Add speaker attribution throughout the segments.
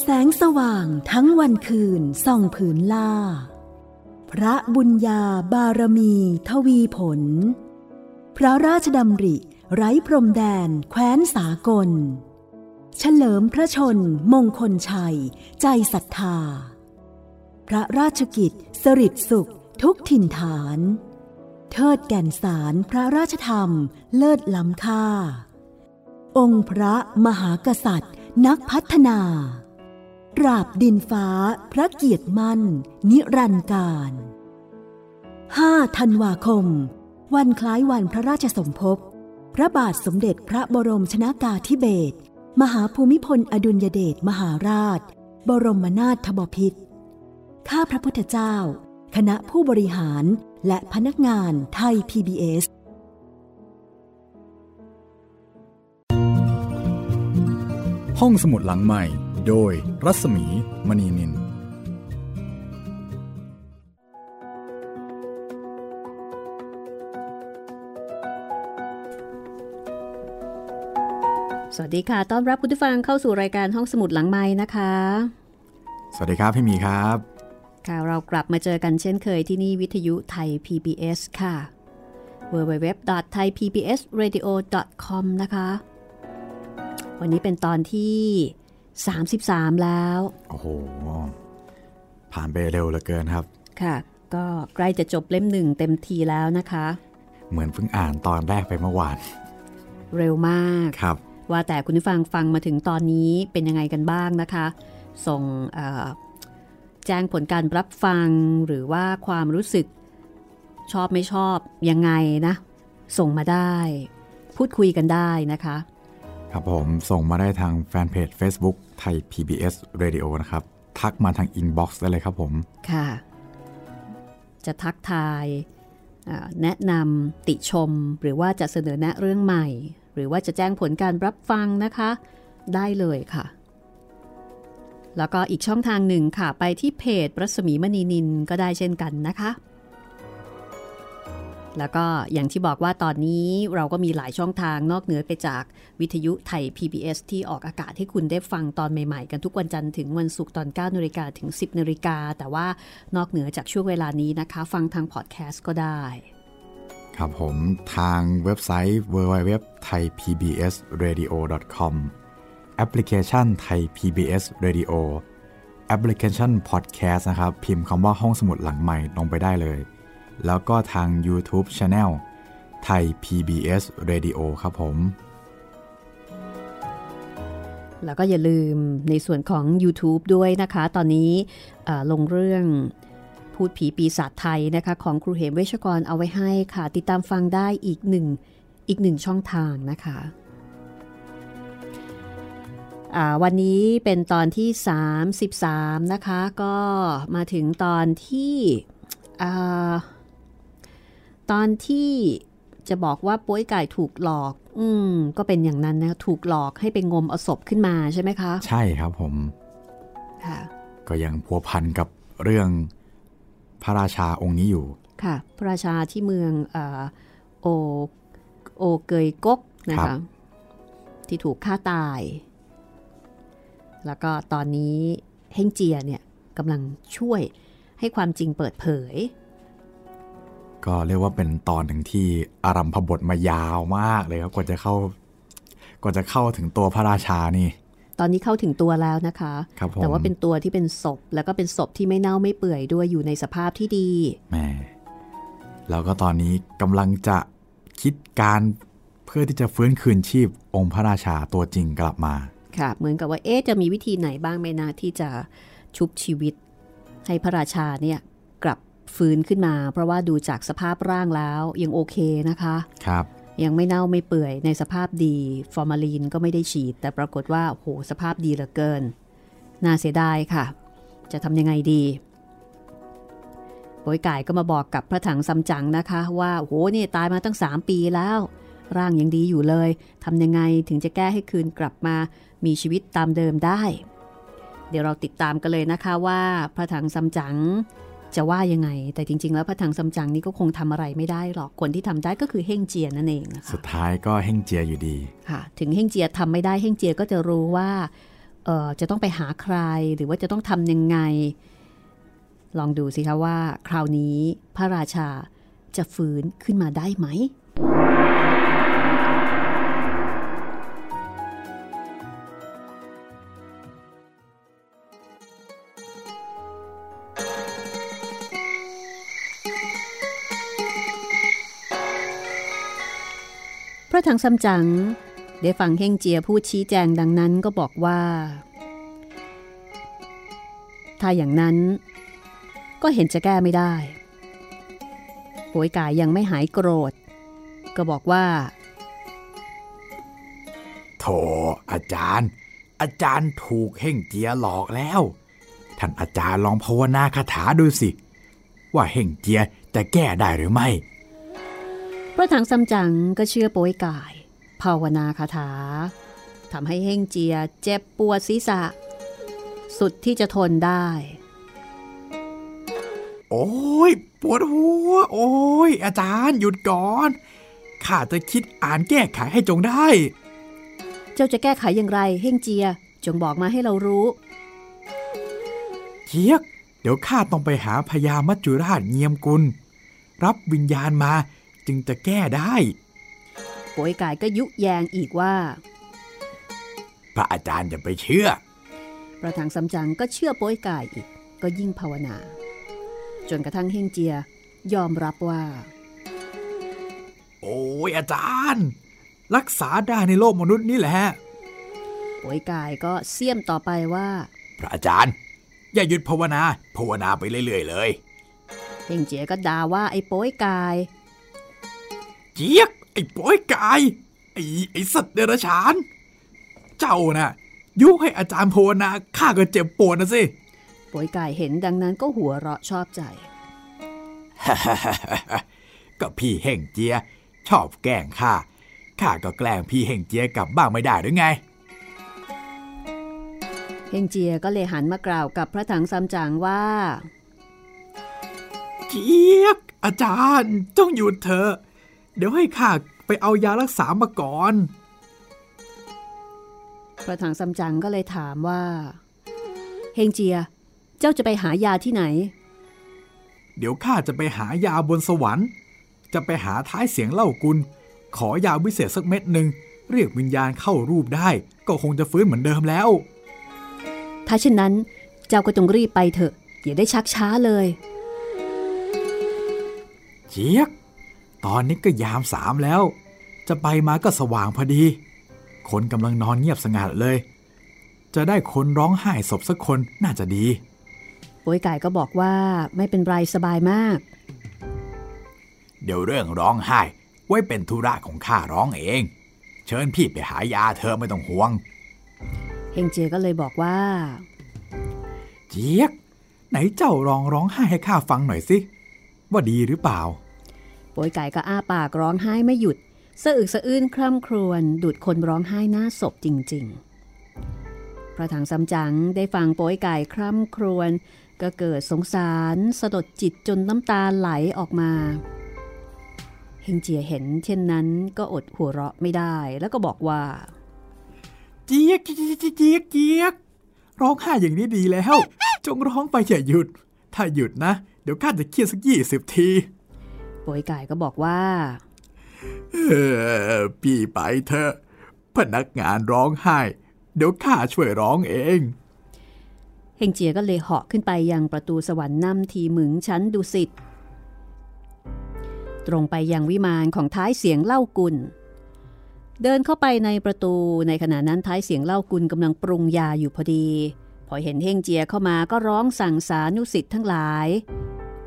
Speaker 1: แสงสว่างทั้งวันคืนส่องผืนล่า พระบุญญาบารมี ทวีผล พระราชดำริไร้พรมแดนแคว้นสากล เฉลิมพระชนมงคลชัย ใจศรัทธา พระราชกิจสริดสุขทุกถิ่นฐาน เทิดแก่นสารพระราชธรรมเลิศล้ำค่า องค์พระมหากษัตริย์นักพัฒนา ราบดินฟ้าพระเกียรติมั่น นิรันดร์การ 5 ธันวาคม วันคล้ายวันพระราชสมภพ พระบาทสมเด็จพระบรมชนากาธิเบศรมหาภูมิพลอดุลยเดชมหาราช บรมนาถบพิตรข้าพระพุทธเจ้า คณะผู้บริหารและพนักงานไทย PBS
Speaker 2: ห้องสมุดหลังใหม่ โดยรัศมีมณีนิน
Speaker 3: สวัสดีค่ะ ต้อนรับคุณผู้ฟังเข้าสู่รายการห้องสมุดหลังไม้นะคะ
Speaker 2: สวัสดีครับพี่หมีครับ
Speaker 3: ค่ะเรากลับมาเจอกันเช่นเคยที่นี่วิทยุไทย PBS ค่ะ www.thaipbsradio.com นะคะ วันนี้เป็นตอนที่ 33 แล้ว
Speaker 2: โอ้โห ผ่านไปเร็วเหลือเกินครับ
Speaker 3: ค่ะ ก็ใกล้จะจบเล่มหนึ่งเต็มทีแล้วนะคะ
Speaker 2: เหมือนเพิ่งอ่านตอนแรกไปเมื่อวาน
Speaker 3: เร็วมาก
Speaker 2: ครับ
Speaker 3: ว่าแต่คุณผู้ฟังฟังมาถึงตอนนี้เป็นยังไงกันบ้างนะคะ ส่งเอ่อแจ้งผลการรับฟังหรือว่าความรู้สึก ชอบไม่ชอบยังไงนะ ส่งมาได้ พูดคุยกันได้นะคะ
Speaker 2: ครับผมส่งมาได้ทางแฟนเพจ Facebook ไทย PBS Radio นะครับ ทักมาทาง inbox ได้เลยครับผม
Speaker 3: ค่ะ จะทักทายแนะนำติชมหรือว่าจะเสนอแนะเรื่องใหม่ หรือว่าจะแจ้งผลการรับฟังนะคะ ได้เลยค่ะ แล้วก็อีกช่องทางหนึ่งค่ะ ไปที่เพจรัศมีมณีนินก็ได้เช่นกันนะคะ แล้วก็อย่างที่บอกว่าตอนนี้เราก็มีหลายช่องทางนอกเหนือไปจากวิทยุไทย PBS ที่ออกอากาศให้คุณได้ฟังตอนใหม่ๆ กันทุกวันจันทร์ถึงวันศุกร์ตอน9นาฬิกาถึง 10นาฬิกาแต่ว่านอกเหนือจากช่วงเวลานี้นะคะ ฟังทางพอดแคสต์ก็ได้
Speaker 2: ครับผมทางเว็บไซต์ www.thaipbsradio.com แอปพลิเคชันไทย PBS Radio แอปพลิเคชัน Podcast นะครับ พิมพ์คำว่าห้องสมุดหลังไมค์ลงไปได้เลย แล้วก็ทาง YouTube Channel ไทย PBS Radio ครับผม
Speaker 3: แล้วก็อย่าลืมในส่วนของ YouTube ด้วยนะคะ ตอนนี้ลงเรื่องพูดผีปีศาจไทยนะคะ ของครูเหมเวชกรเอาไว้ให้ค่ะ ติดตามฟังได้อีกหนึ่งอีกหนึ่งช่องทางนะคะวันนี้เป็นตอนที่ 33 นะคะ ก็มาถึงตอนที่ ตอนที่จะบอกว่าโป้ยไก่ถูกหลอก อืม ก็เป็นอย่างนั้นนะ ถูกหลอกให้ไปงมเอาศพขึ้นมาใช่ไหมคะ
Speaker 2: ใช่ครับผม
Speaker 3: ค่ะ
Speaker 2: ก็ยังพัวพันกับเรื่องพระราชาองค์นี้อยู่
Speaker 3: ค่ะ พระราชาที่เมืองเออโอโอเกยกกนะ
Speaker 2: ครั
Speaker 3: คะ
Speaker 2: บ
Speaker 3: ที่ถูกฆ่าตาย แล้วก็ตอนนี้เฮงเจียเนี่ยกำลังช่วยให้ความจริงเปิดเผย
Speaker 2: ก็เรียกว่าเป็นตอนหนึ่งที่อารัมพบทมายาวมากเลยครับกว่าจะเข้ากว่าจะเข้าถึงตัวพระราชานี่
Speaker 3: ตอนนี้เข้าถึงตัวแล้วนะคะ
Speaker 2: ครับผม
Speaker 3: แต่ว่าเป็นตัวที่เป็นศพ แล้วก็เป็นศพที่ไม่เน่าไม่เปื่อยด้วยอยู่ในสภาพที่ดี
Speaker 2: แหม่แล้วก็ตอนนี้กำลังจะคิดการเพื่อที่จะฟื้นคืนชีพองค์พระราชาตัวจริงกลับมา
Speaker 3: ค่ะ เหมือนกับว่าเอ๊ะจะมีวิธีไหนบ้างไหมนะที่จะชุบชีวิตให้พระราชาเนี่ยกลับ ฟื้นขึ้นมา เพราะว่าดูจากสภาพร่างแล้วยังโอเคนะคะ
Speaker 2: ครับ
Speaker 3: ยังไม่เน่าไม่เปื่อยในสภาพดี ฟอร์มาลีนก็ไม่ได้ฉีด แต่ปรากฏว่าโอ้โหสภาพดีเหลือเกิน น่าเสียดายค่ะ จะทำยังไงดีโปยไก่ก็มาบอกกับพระถังซัมจั๋งนะคะ ว่าโอ้โหนี่ตายมาตั้ง 3 ปีแล้ว ร่างยังดีอยู่เลยทำยังไงถึงจะแก้ให้คืนกลับมามีชีวิตตามเดิมได้ เดี๋ยวเราติดตามกันเลยนะคะว่าพระถังซัมจั๋ง จะว่ายังไง แต่จริง ๆ แล้วพระถังซัมจั๋งนี่ก็คงทำอะไรไม่ได้หรอกคนที่ทำได้ก็คือเฮ่งเจียนั่นเองนะคะ
Speaker 2: สุดท้ายก็เฮ่งเจียอยู่ดี
Speaker 3: ค่ะ ถึงเฮ่งเจียทำไม่ได้เฮ่งเจียก็จะรู้ว่าเออจะต้องไปหาใครหรือว่าจะต้องทำยังไง ลองดูสิคะว่า คราวนี้พระราชาจะฟื้นขึ้นมาได้ไหม ระถังซัมจั๋งได้ฟังเฮงเจียพูดชี้แจงดังนั้นก็บอกว่า ถ้าอย่างนั้นก็เห็นจะแก้ไม่ได้ป่วยกายยังไม่หายโกรธ ก็บอกว่า
Speaker 2: โธ่อาจารย์ อาจารย์ถูกเฮ่งเจียหลอกแล้ว ท่านอาจารย์ลองภาวนาคาถาดูสิ ว่าเฮ่งเจียจะแก้ได้หรือไม่
Speaker 3: พระถังซัมจั๋งก็เชื่อโป้ยกาย ภาวนาคาถาทำให้เฮงเจียเจ็บปวดศีรษะ สุดที่จะทนได้
Speaker 2: โอ้ย ปวดหัว โอ้ย อาจารย์หยุดก่อน ข้าจะคิดอ่านแก้ไขให้จงได้
Speaker 3: เจ้าจะแก้ไขอย่างไร เฮงเจียจงบอกมาให้เรารู้
Speaker 2: เทียก เดี๋ยวข้าต้องไปหาพญามัจจุราชเงียมกุล รับวิญญาณมา จึงจะแก้ได้
Speaker 3: โป้ยกายก็ยุแยงอีกว่า
Speaker 2: พระอาจารย์อย่าไปเชื่อ
Speaker 3: พระถังซัมจั๋งก็เชื่อโป้ยกายอีก ก็ยิ่งภาวนา จนกระทั่งเฮงเจียยอมรับว่า
Speaker 2: โอ้ยอาจารย์ รักษาได้ในโลกมนุษย์นี่แหละ
Speaker 3: โป้ยกายก็เสี่ยมต่อไปว่า
Speaker 2: พระอาจารย์ อย่าหยุดภาวนา ภาวนาไปเรื่อยๆเลย
Speaker 3: เฮงเจียก็ด่าว่าไอ้โป้ยกาย
Speaker 2: เจี๊ยก ไอ้โป้ยกาย ไอ้ไอ้สัตว์เดรัจฉาน เจ้าน่ะ ยุให้อาจารย์ภาวนาข้าก็เจ็บปวดนะสิ
Speaker 3: โป้ยกายเห็นดังนั้นก็หัวเราะชอบใจ
Speaker 2: ก็พี่เฮ่งเจีย ชอบแกล้งข้าข้าก็แกล้งพี่เฮ่งเจียกลับบ้างไม่ได้หรือไง
Speaker 3: เฮงเจียก็เลยหันมากล่าวกับพระถังซัมจั๋งว่า
Speaker 2: เจี๊ยกอาจารย์จงหยุดเถอะ เดี๋ยวให้ข้าไปเอายารักษามาก่อน
Speaker 3: พระถังซัมจั๋งก็เลยถามว่า เฮงเจีย เจ้าจะไปหายาที่ไหน
Speaker 2: เดี๋ยวข้าจะไปหายาบนสวรรค์ จะไปหาท้ายเสียงเล่ากุล ขอยาวิเศษสักเม็ดหนึ่งเรียกวิญญาณเข้ารูปได้ ก็คงจะฟื้นเหมือนเดิมแล้ว
Speaker 3: ถ้าเช่นนั้น เจ้าก็จงรีบไปเถอะอย่าได้ชักช้าเลย
Speaker 2: เจี๊ยก ตอนนี้ก็ยามสามแล้ว จะไปมาก็สว่างพอดี คนกำลังนอนเงียบสงัดเลย จะได้คนร้องไห้ศพสักคนน่าจะดี
Speaker 3: โป้ยไก่ก็บอกว่าไม่เป็นไรสบายมาก
Speaker 2: เดี๋ยวเรื่องร้องไห้ ไว้เป็นธุระของข้าร้องเอง เชิญพี่ไปหายาเธอไม่ต้องห่วง
Speaker 3: เฮงเจียก็เลยบอกว่า
Speaker 2: เจี๊ยก ไหนเจ้าลองร้องไห้ให้ข้าฟังหน่อยสิ ว่าดีหรือเปล่า
Speaker 3: โป้ยไก่ก็อ้าปากร้องไห้ไม่หยุดสะอึกสะอื้นคร่ำครวญดุดคนร้องไห้หน้าศพจริง ๆ พระถังซัมจั๋งได้ฟังโป้ยไก่คร่ำครวญก็เกิดสงสารสะดดจิตจนน้ำตาไหลออกมาเฮงเจียเห็นเช่นนั้นก็อดหัวเราะไม่ได้แล้วก็บอกว่า
Speaker 2: เจี๊ยกเจี๊ยกเจี๊ยกเจี๊ยกร้องไห้อย่างนี้ดีแล้ว จงร้องไปอย่าหยุด ถ้าหยุดนะ เดี๋ยวข้าจะเครียดสักยี่สิบที
Speaker 3: โป้ยไก่ก็บอกว่า
Speaker 2: เออพี่ไปเถอะ พนักงานร้องไห้ เดี๋ยวข้าช่วยร้องเอง
Speaker 3: เฮงเจียก็เลยเหาะขึ้นไปยังประตูสวรรค์นำทีหมึงชั้นดุสิตตรงไปยังวิมานของท้ายเสียงเล่ากุล เดินเข้าไปในประตูในขณะนั้นท้ายเสียงเล่ากุลกำลังปรุงยาอยู่พอดี พอเห็นเฮงเจียเข้ามาก็ร้องสั่งสานุสิทธิ์ทั้งหลาย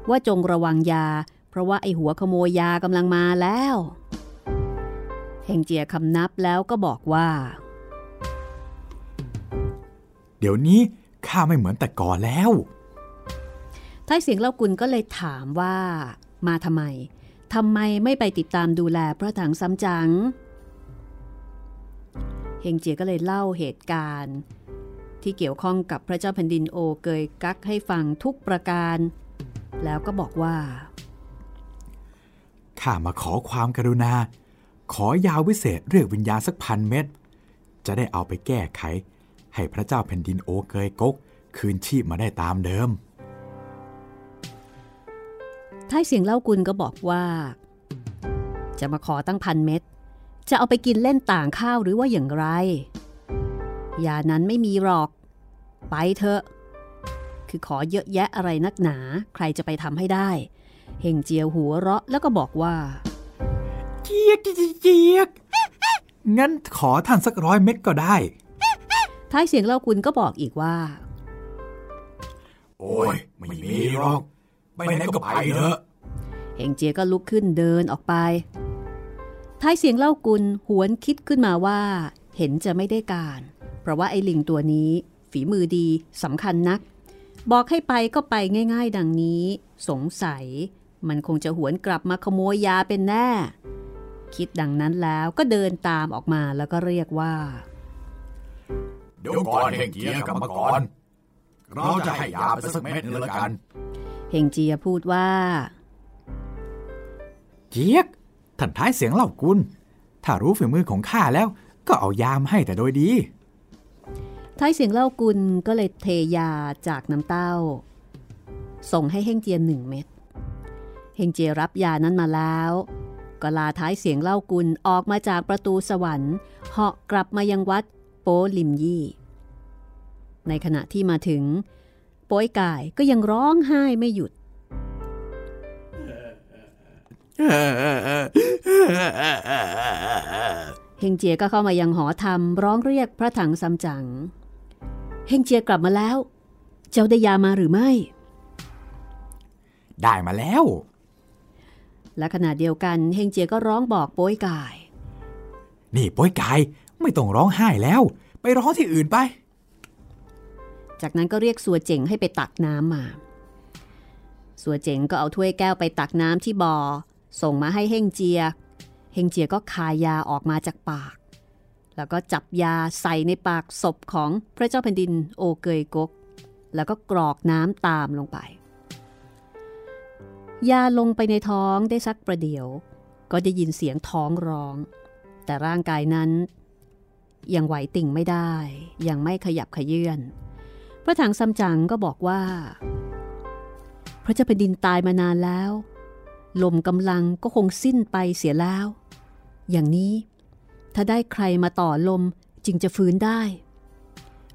Speaker 3: ว่าจงระวังยา เพราะว่าไอหัวขโมยยากำลังมาแล้วเฮงเจียคำนับแล้วก็บอกว่า
Speaker 2: เดี๋ยวนี้ข้าไม่เหมือนแต่ก่อนแล้ว
Speaker 3: ท้ายเสียงเล่ากุลก็เลยถามว่า มาทำไมทำไมไม่ไปติดตามดูแลพระถังซ้ำจังเฮงเจียก็เลยเล่าเหตุการณ์ ที่เกี่ยวข้องกับพระเจ้าแผ่นดินโอเกยกักให้ฟังทุกประการ แล้วก็บอกว่า
Speaker 2: ข้ามาขอความกรุณา ขอยาวิเศษเรียกวิญญาณสักพันเม็ดจะได้เอาไปแก้ไขใหให้พระเจ้าแผ่นดินโอเกยกก คืนชีพมาได้ตามเดิม
Speaker 3: ท้ายเสียงเล่ากุลก็บอกว่า จะมาขอตั้งพันเม็ดจะเอาไปกินเล่นต่างข้าวหรือว่าอย่างไร ยานั้นไม่มีหรอก ไปเถอะ คือขอเยอะแยะอะไรนักหนา ใครจะไปทำให้ได้ เฮงเจียวหัวเราะแล้วก็บอกว่า
Speaker 2: เจียกเจียกงั้นขอท่านสักร้อยเม็ดก็ได้
Speaker 3: ท้ายเสียงเล่ากุลก็บอกอีกว่า
Speaker 2: โอ้ย ไม่มีหรอกไปไหนก็ไปเถอะ
Speaker 3: เฮงเจียก็ลุกขึ้นเดินออกไป ท้ายเสียงเล่ากุลหวนคิดขึ้นมาว่า เห็นจะไม่ได้การ เพราะว่าไอ้ลิงตัวนี้ ฝีมือดีสำคัญนัก บอกให้ไปก็ไปง่าย ๆ ดังนี้ สงสัย มันคงจะหวนกลับมาขโมยยาเป็นแน่ คิดดังนั้นแล้วก็เดินตามออกมาแล้วก็เรียกว่า
Speaker 2: เดี๋ยวก่อนเฮงเจียกลับมาก่อน เราจะให้ยาไปสักเม็ดนึงแล้วกัน
Speaker 3: เฮงเจียพูดว่า
Speaker 2: เจียกท่านท้ายเสียงเล่ากุลถ้ารู้ฝีมือของข้าแล้ว ก็เอายามให้แต่โดยดี
Speaker 3: ท้ายเสียงเล่ากุลก็เลยเทยาจากน้ำเต้า ส่งให้เฮงเจียหนึ่งเม็ดเฮงเจียรับยานั้นมาแล้วก็ลาท้ายเสียงเล่ากุลออกมาจากประตูสวรรค์เหาะกลับมายังวัดโปลิมยี่ ในขณะที่มาถึง โป้ยกายก็ยังร้องไห้ไม่หยุด เฮงเจียก็เข้ามายังหอธรรมร้องเรียกพระถังซัมจั๋งเฮงเจียกลับมาแล้ว เจ้าได้ยามาหรือไม่
Speaker 2: ได้มาแล้ว
Speaker 3: และขณะเดียวกันเฮงเจียก็ร้องบอกโป้ยกาย
Speaker 2: นี่โป้ยกายไม่ต้องร้องไห้แล้ว ไปร้องที่อื่นไป
Speaker 3: จากนั้นก็เรียกสัวเจ๋งให้ไปตักน้ำมาสัวเจ๋งก็เอาถ้วยแก้วไปตักน้ำที่บ่อ ส่งมาให้เฮงเจีย เฮงเจียก็คายยาออกมาจากปาก แล้วก็จับยาใส่ในปากศพของพระเจ้าแผ่นดินโอเกยกก แล้วก็กรอกน้ำตามลงไป ยาลงไปในท้องได้สักประเดี๋ยว ก็ได้ยินเสียงท้องร้อง แต่ร่างกายนั้น ยังไหวติ่งไม่ได้ ยังไม่ขยับขยื่นพระถังซัมจั๋งก็บอกว่า พระเจ้าแผ่นดินตายมานานแล้ว ลมกำลังก็คงสิ้นไปเสียแล้ว อย่างนี้ ถ้าได้ใครมาต่อลมจึงจะฟื้นได้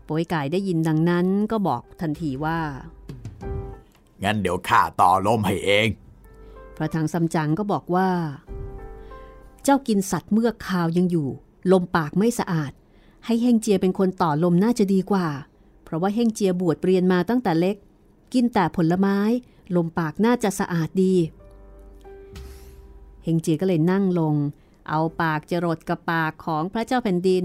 Speaker 3: โป้ยกายได้ยินดังนั้นก็บอกทันทีว่า
Speaker 2: งั้นเดี๋ยวข้าต่อลมให้เอง
Speaker 3: พระถังซัมจั๋งก็บอกว่า เจ้ากินสัตว์เมื่อคาวยังอยู่ ลมปากไม่สะอาด ให้เฮงเจียเป็นคนต่อลมน่าจะดีกว่า เพราะว่าเฮงเจียบวชเรียนมาตั้งแต่เล็ก กินแต่ผลไม้ ลมปากน่าจะสะอาดดี เฮงเจียก็เลยนั่งลง เอาปากจรดกับปากของพระเจ้าแผ่นดิน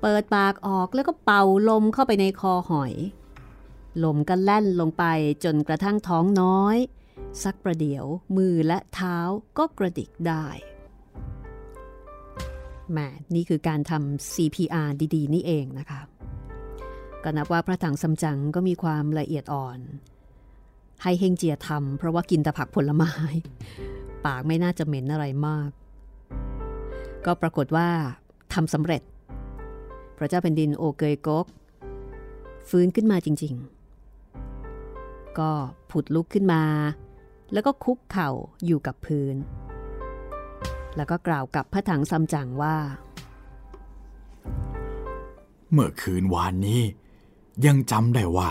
Speaker 3: เปิดปากออกแล้วก็เป่าลมเข้าไปในคอหอย ลมก็แล่นลงไปจนกระทั่งท้องน้อย สักประเดี๋ยวมือและเท้าก็กระดิกได้แหมนี่คือการทำ CPR ดีๆ นี่เองนะคะ ก็นับว่าพระถังซัมจั๋งก็มีความละเอียดอ่อน ให้เฮงเจียทำเพราะว่ากินแต่ผักผลไม้ ปากไม่น่าจะเหม็นอะไรมาก ก็ปรากฏว่าทำสำเร็จ พระเจ้าแผ่นดินโอเกยกก ฟื้นขึ้นมาจริง ๆ ก็ผุดลุกขึ้นมา แล้วก็คุกเข่าอยู่กับพื้น แล้วก็กล่าวกับพระถังซัมจั๋งว่า
Speaker 2: เมื่อคืนวานนี้ ยังจำได้ว่า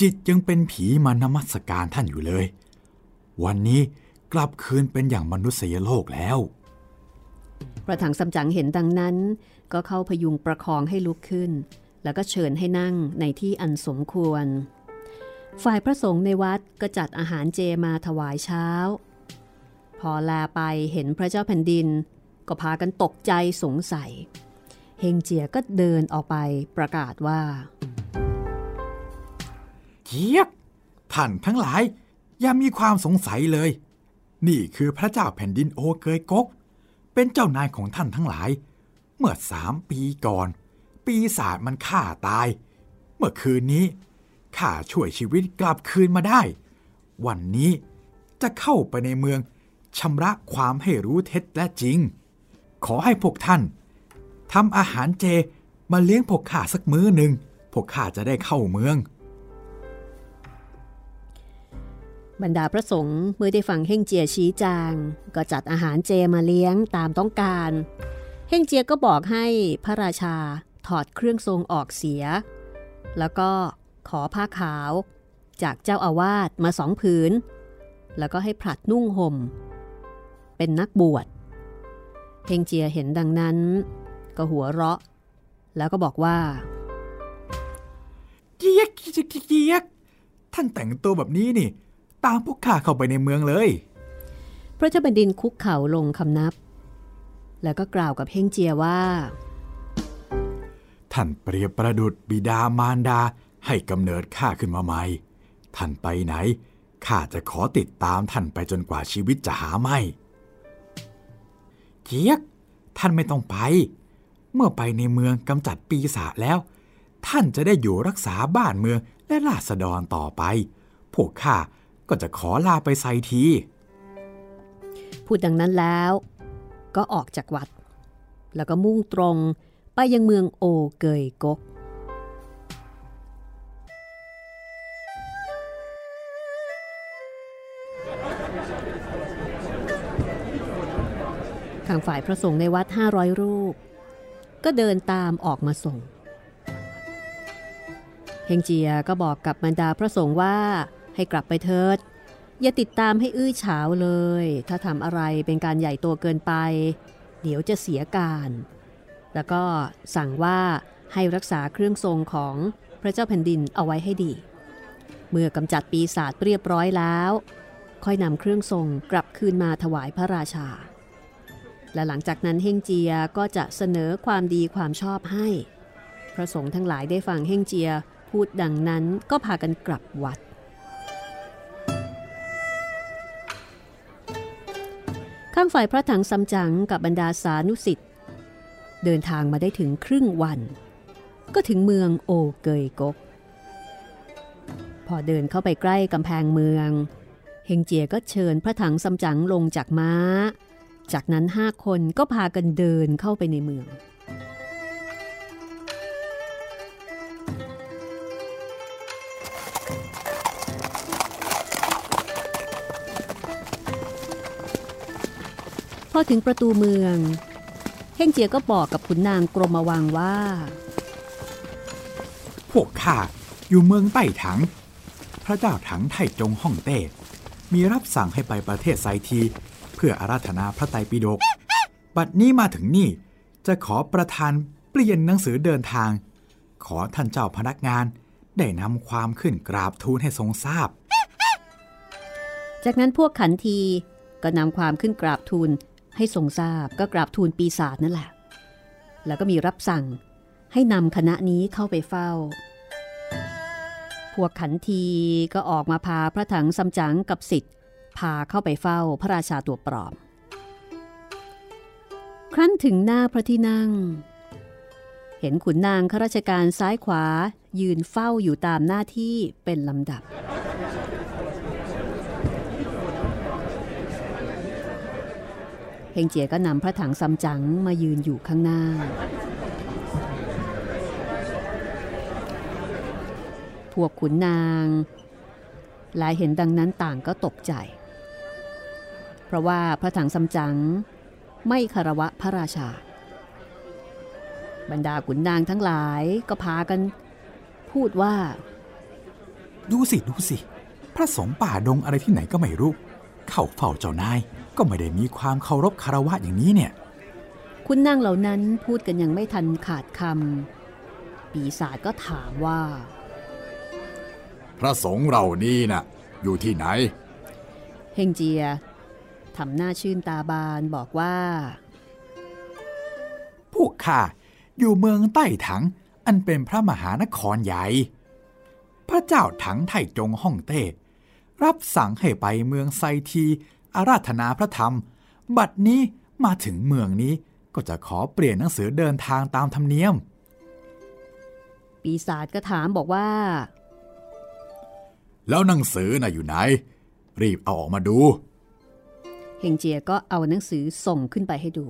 Speaker 2: จิตยังเป็นผีมานมัสการท่านอยู่เลย วันนี้กลับคืนเป็นอย่างมนุษยโลกแล้ว
Speaker 3: พระถังซัมจั๋งเห็นดังนั้น ก็เข้าพยุงประคองให้ลุกขึ้น แล้วก็เชิญให้นั่งในที่อันสมควร ฝ่ายพระสงฆ์ในวัดก็จัดอาหารเจมาถวายเช้า พอลาไปเห็นพระเจ้าแผ่นดิน ก็พากันตกใจสงสัย เฮงเจียก็เดินออกไปประกาศว่า
Speaker 2: เจี๊ยบท่านทั้งหลาย อย่ามีความสงสัยเลย นี่คือพระเจ้าแผ่นดินโอเกยกก เป็นเจ้านายของท่านทั้งหลาย เมื่อสามปีก่อน ปีศาจมันฆ่าตาย เมื่อคืนนี้ ข้าช่วยชีวิตกลับคืนมาได้ วันนี้จะเข้าไปในเมืองชำระความให้รู้เท็จและจริง ขอให้พวกท่านทำอาหารเจมาเลี้ยงพวกข้าสักมื้อหนึ่ง พวกข้าจะได้เข้าเมือง
Speaker 3: บรรดาพระสงฆ์เมื่อได้ฟังเฮ่งเจียชี้จาง ก็จัดอาหารเจมาเลี้ยงตามต้องการ เฮ่งเจียก็บอกให้พระราชาถอดเครื่องทรงออกเสีย แล้วก็ ขอผ้าขาว จากเจ้าอาวาสมาสองผืน แล้วก็ให้ผลัดนุ่งห่ม เป็นนักบวชเฮงเจียเห็นดังนั้น ก็หัวเราะ แล้วก็บอกว่า
Speaker 2: เกียกเกียกเกียกท่านแต่งตัวแบบนี้นี่ ตามพวกข้าเข้าไปในเมืองเลย
Speaker 3: พระเจ้าแผ่นดินคุกเข่าลงคำนับ แล้วก็กล่าวกับเฮงเจียว่า
Speaker 2: ท่านเปรียบประดุดบิดามารดา ให้กำเนิดข้าขึ้นมาใหม่ ท่านไปไหน ข้าจะขอติดตามท่านไปจนกว่าชีวิตจะหาไม่ เกียก ท่านไม่ต้องไป เมื่อไปในเมืองกำจัดปีศาจแล้ว ท่านจะได้อยู่รักษาบ้านเมืองและราษฎรต่อไป พวกข้าก็จะขอลาไปไซที
Speaker 3: พูดดังนั้นแล้วก็ออกจากวัด แล้วก็มุ่งตรงไปยังเมืองโอเกยกก ทางฝ่ายพระสงฆ์ในวัด 500 รูป ก็เดินตามออกมาส่งเฮงเจียก็บอกกับบรรดาพระสงฆ์ว่าให้กลับไปเถิด อย่าติดตามให้อื้อฉาวเลย ถ้าทำอะไรเป็นการใหญ่โตเกินไป เดี๋ยวจะเสียการ แล้วก็สั่งว่าให้รักษาเครื่องทรงของพระเจ้าแผ่นดินเอาไว้ให้ดี เมื่อกำจัดปีศาจเรียบร้อยแล้ว ค่อยนำเครื่องทรงกลับคืนมาถวายพระราชา และหลังจากนั้นเฮงเจียก็จะเสนอความดีความชอบให้ พระสงฆ์ทั้งหลายได้ฟังเฮงเจียพูดดังนั้นก็พากันกลับวัด ข้างฝ่ายพระถังซัมจั๋งกับบรรดาสานุสิทธิ์เดินทางมาได้ถึงครึ่งวัน ก็ถึงเมืองโอเกยกก พอเดินเข้าไปใกล้กำแพงเมือง เฮงเจียก็เชิญพระถังซัมจั๋งลงจากม้า จากนั้นห้าคนก็พากันเดินเข้าไปในเมือง พอถึงประตูเมือง เฮงเจียก็บอกกับขุนนางกรมวังว่า
Speaker 2: พวกข้าอยู่เมืองใต้ถัง พระเจ้าถังไทจงฮ่องเต้มีรับสั่งให้ไปประเทศไซที เพื่ออาราธนาพระไตรปิฎกบัดนี้มาถึงนี่ จะขอประทานเปลี่ยนหนังสือเดินทาง ขอท่านเจ้าพนักงานได้นำความขึ้นกราบทูลให้ทรงทราบ
Speaker 3: จากนั้นพวกขันทีก็นำความขึ้นกราบทูลให้ทรงทราบก็กราบทูลปีศาจนั่นแหละ แล้วก็มีรับสั่งให้นำคณะนี้เข้าไปเฝ้า พวกขันทีก็ออกมาพาพระถังซัมจั๋งกับสิทธิ์ พาเข้าไปเฝ้าพระราชาตัวปลอม ครั้นถึงหน้าพระที่นั่ง เห็นขุนนางข้าราชการซ้ายขวายืนเฝ้าอยู่ตามหน้าที่เป็นลำดับ เฮงเจียก็นำพระถังซัมจั๋งมายืนอยู่ข้างหน้า พวกขุนนาง หลายเห็นดังนั้นต่างก็ตกใจ เพราะว่าพระถังซัมจั๋งไม่คารวะพระราชา บรรดาขุนนางทั้งหลายก็พากันพูดว่า
Speaker 2: ดูสิ ดูสิ พระสงฆ์ป่าดงอะไรที่ไหนก็ไม่รู้ เข้าเฝ้าเจ้านายก็ไม่ได้มีความเคารพคารวะอย่างนี้เนี่ย
Speaker 3: คุณนางเหล่านั้นพูดกันยังไม่ทันขาดคำปีศาจก็ถามว่า
Speaker 2: พระสงฆ์เหล่านี้น่ะอยู่ที่ไหน
Speaker 3: เฮงเจีย ทำหน้าชื่นตาบานบอกว่า
Speaker 2: พวกข้าอยู่เมืองใต้ถัง อันเป็นพระมหานครใหญ่ พระเจ้าถังไถจงฮ่องเต้ รับสั่งให้ไปเมืองไซทีอาราธนาพระธรรม บัดนี้มาถึงเมืองนี้ก็จะขอเปลี่ยนหนังสือเดินทางตามธรรมเนียม
Speaker 3: ปีศาจก็ถามบอกว่า
Speaker 2: แล้วหนังสือน่ะอยู่ไหน รีบเอาออกมาดู
Speaker 3: เฮงเจียก็เอาหนังสือส่งขึ้นไปให้ดู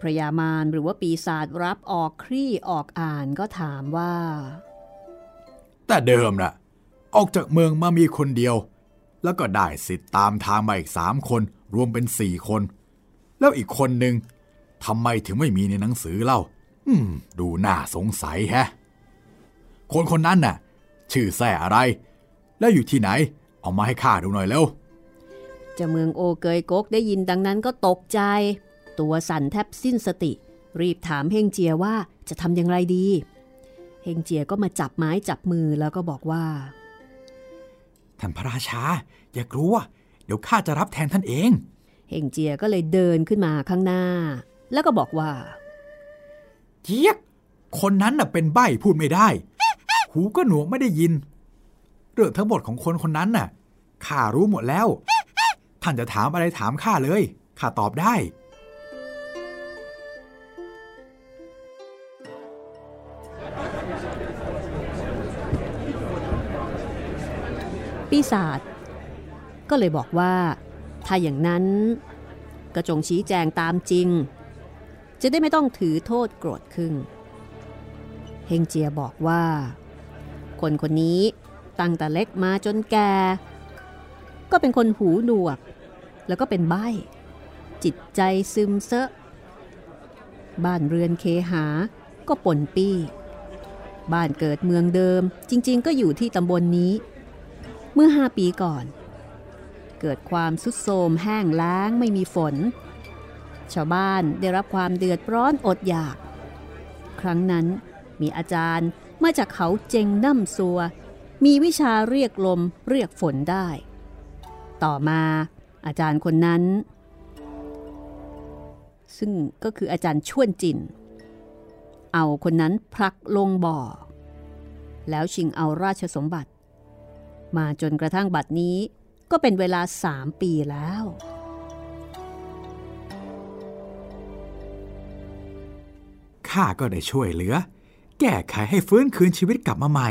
Speaker 3: พระยามารหรือว่าปีศาจรับออกครี่ออกอ่านก็ถามว่า
Speaker 2: แต่เดิมน่ะ ออกจากเมืองมามีคนเดียว แล้วก็ได้สิทธิ์ตามทางมาอีกสามคนรวมเป็นสี่คน แล้วอีกคนหนึ่งทำไมถึงไม่มีในหนังสือเล่า อืม ดูน่าสงสัยแฮะ คนคนนั้นน่ะ ชื่อแส่อะไร แล้วอยู่ที่ไหน เอามาให้ข้าดูหน่อยเร็ว
Speaker 3: จ้าเมืองโอเกยกกได้ยินดังนั้นก็ตกใจ ตัวสั่นแทบสิ้นสติ รีบถามเฮงเจียว่าจะทำอย่างไรดี เฮงเจียก็มาจับไม้จับมือแล้วก็บอกว่า
Speaker 2: ท่านพระราชา อย่ากลัว เดี๋ยวข้าจะรับแทนท่านเอง
Speaker 3: เฮงเจียก็เลยเดินขึ้นมาข้างหน้า แล้วก็บอกว่า
Speaker 2: เจี๊ยกคนนั้นน่ะเป็นใบ้พูดไม่ได้ หูก็หนวกไม่ได้ยิน เรื่องทั้งหมดของคนคนนั้นน่ะข้ารู้หมดแล้ว ท่านจะถามอะไรถามข้าเลย ข้าตอบได้
Speaker 3: ปีศาจก็เลยบอกว่า ถ้าอย่างนั้นก็จงชี้แจงตามจริง จะได้ไม่ต้องถือโทษโกรธขึ้นเฮงเจียบอกว่า คนคนนี้ตั้งแต่เล็กมาจนแก ก็เป็นคนหูหนวก แล้วก็เป็นใบจิตใจซึมเซอะบ้านเรือนเคหา ก็ป่นปี้ บ้านเกิดเมืองเดิม จริง ๆ ก็อยู่ที่ตำบลนนี้ เมื่อห้าปีก่อน เกิดความสุดโทมแห้งล้างไม่มีฝน ชาวบ้านได้รับความเดือดร้อนอดอยาก ครั้งนั้นมีอาจารย์มาจากเขาเจงน้ำซัว มีวิชาเรียกลมเรียกฝนได้ ต่อมา อาจารย์คนนั้น ซึ่งก็คืออาจารย์ชวนจิน เอาคนนั้นพลักลงบ่อ แล้วชิงเอาราชสมบัติ มาจนกระทั่งบัดนี้ก็เป็นเวลาสามปีแล้ว
Speaker 2: ข้าก็ได้ช่วยเหลือ แก้ไขให้ฟื้นคืนชีวิตกลับมาใหม่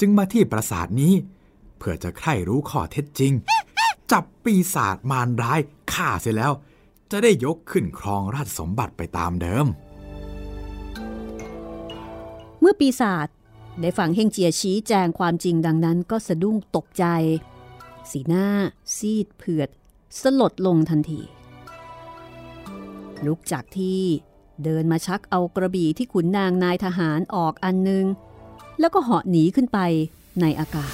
Speaker 2: จึงมาที่ปราสาทนี้ เพื่อจะใคร่รู้ข้อเท็จจริง จับปีศาจมารร้ายฆ่าเสร็จแล้ว จะได้ยกขึ้นครองราชสมบัติไปตามเดิม
Speaker 3: เมื่อปีศาจได้ฟังเฮงเจียชี้แจงความจริงดังนั้นก็สะดุ้งตกใจ สีหน้า ซีดเผือด สลดลงทันที ลุกจากที่เดินมาชักเอากระบี่ที่ขุนนางนายทหารออกอันหนึง แล้วก็เหาะหนีขึ้นไปในอากาศ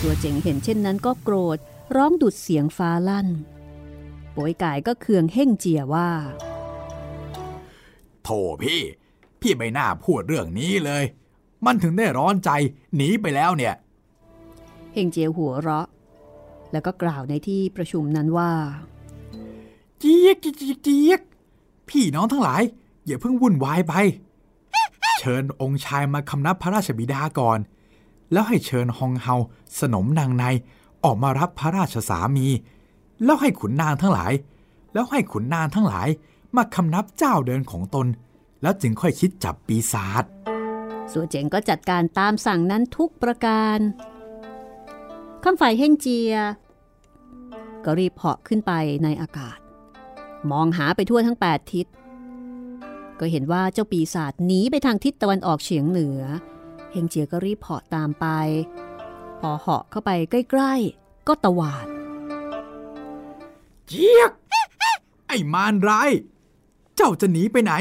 Speaker 3: ตัวเจ๋งเห็นเช่นนั้นก็โกรธ ร้องดุดเสียงฟ้าลั่นป่วยกายก็เคืองเฮ่งเจียว่า
Speaker 2: โถพี่ พี่ไม่น่าพูดเรื่องนี้เลย มันถึงได้ร้อนใจหนีไปแล้วเนี่ย
Speaker 3: เฮงเจียหัวเราะ แล้วก็กล่าวในที่ประชุมนั้นว่า
Speaker 2: เจี๊ยกเจี๊ยกเจี๊ยกพี่น้องทั้งหลาย อย่าเพิ่งวุ่นวายไป เชิญองค์ชายมาคำนับพระราชบิดาก่อน แล้วให้เชิญฮองเฮาสนมนางใน ออกมารับพระราชสามี แล้วให้ขุนนางทั้งหลาย แล้วให้ขุนนางทั้งหลายมาคำนับเจ้าเดินของตน แล้วจึงค่อยคิดจับปีศาจ
Speaker 3: สัวเจ๋งก็จัดการตามสั่งนั้นทุกประการคำฝ่ายเฮงเจีย ก็รีบเหาะขึ้นไปในอากาศ มองหาไปทั่วทั้ง 8 ทิศ ก็เห็นว่าเจ้าปีศาจหนีไปทางทิศตะวันออกเฉียงเหนือ เฮงเจียก็รีบเหาะตามไป พอเหาะเข้าไปใกล้ๆ ก็ตวาด
Speaker 2: เจี๊ยก ไอ้มารร้าย เจ้าจะหนีไปไหน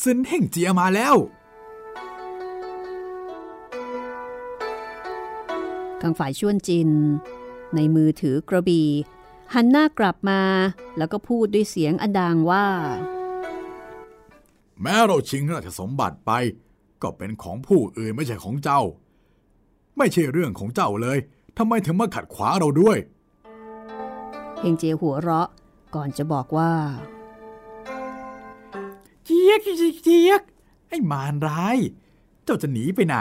Speaker 2: ซึนเฮ่งเจียมาแล้ว
Speaker 3: ทางฝ่ายชวนจิน ในมือถือกระบี่หันหน้ากลับมาแล้วก็พูดด้วยเสียงอันดังว่า
Speaker 2: แม้เราชิงราชสมบัติไป ก็เป็นของผู้อื่นไม่ใช่ของเจ้า ไม่ใช่เรื่องของเจ้าเลยทำไมถึงมาขัดขวางเราด้วย
Speaker 3: เฮงเจียหัวเราะก่อนจะบอกว่า
Speaker 2: เจี๊ยกเจี๊ยกเจี๊ยกไอ้มารร้าย เจ้าจะหนีไปไหน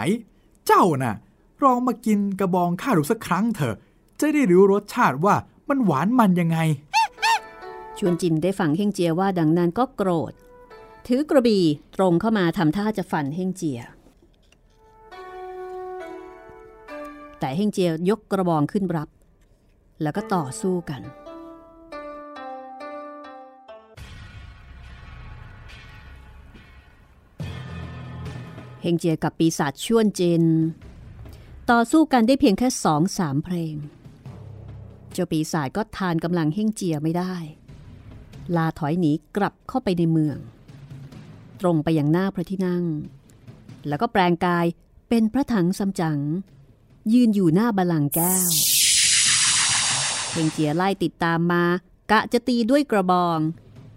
Speaker 2: เจ้าน่ะลองมากินกระบองข้าดูสักครั้งเถอะ จะได้รู้รสชาติว่ามันหวานมันยังไง
Speaker 3: ชวนจินได้ฟังเฮงเจียว่าดังนั้นก็โกรธ ถือกระบี่ตรงเข้ามาทำท่าจะฟันเฮงเจีย แต่เฮงเจียยกกระบองขึ้นรับ แล้วก็ต่อสู้กัน เฮงเจียกับปีศาจชวนเจน ต่อสู้กันได้เพียงแค่สองสามเพลง เจ้าปีศาจก็ทานกำลังเฮงเจียไม่ได้ ลาถอยหนีกลับเข้าไปในเมือง ตรงไปยังหน้าพระที่นั่ง แล้วก็แปลงกายเป็นพระถังสัมจัง๋ง ยืนอยู่หน้าบัลลังก์แก้วเฮงเจียไล่ติดตามมา กะจะตีด้วยกระบอง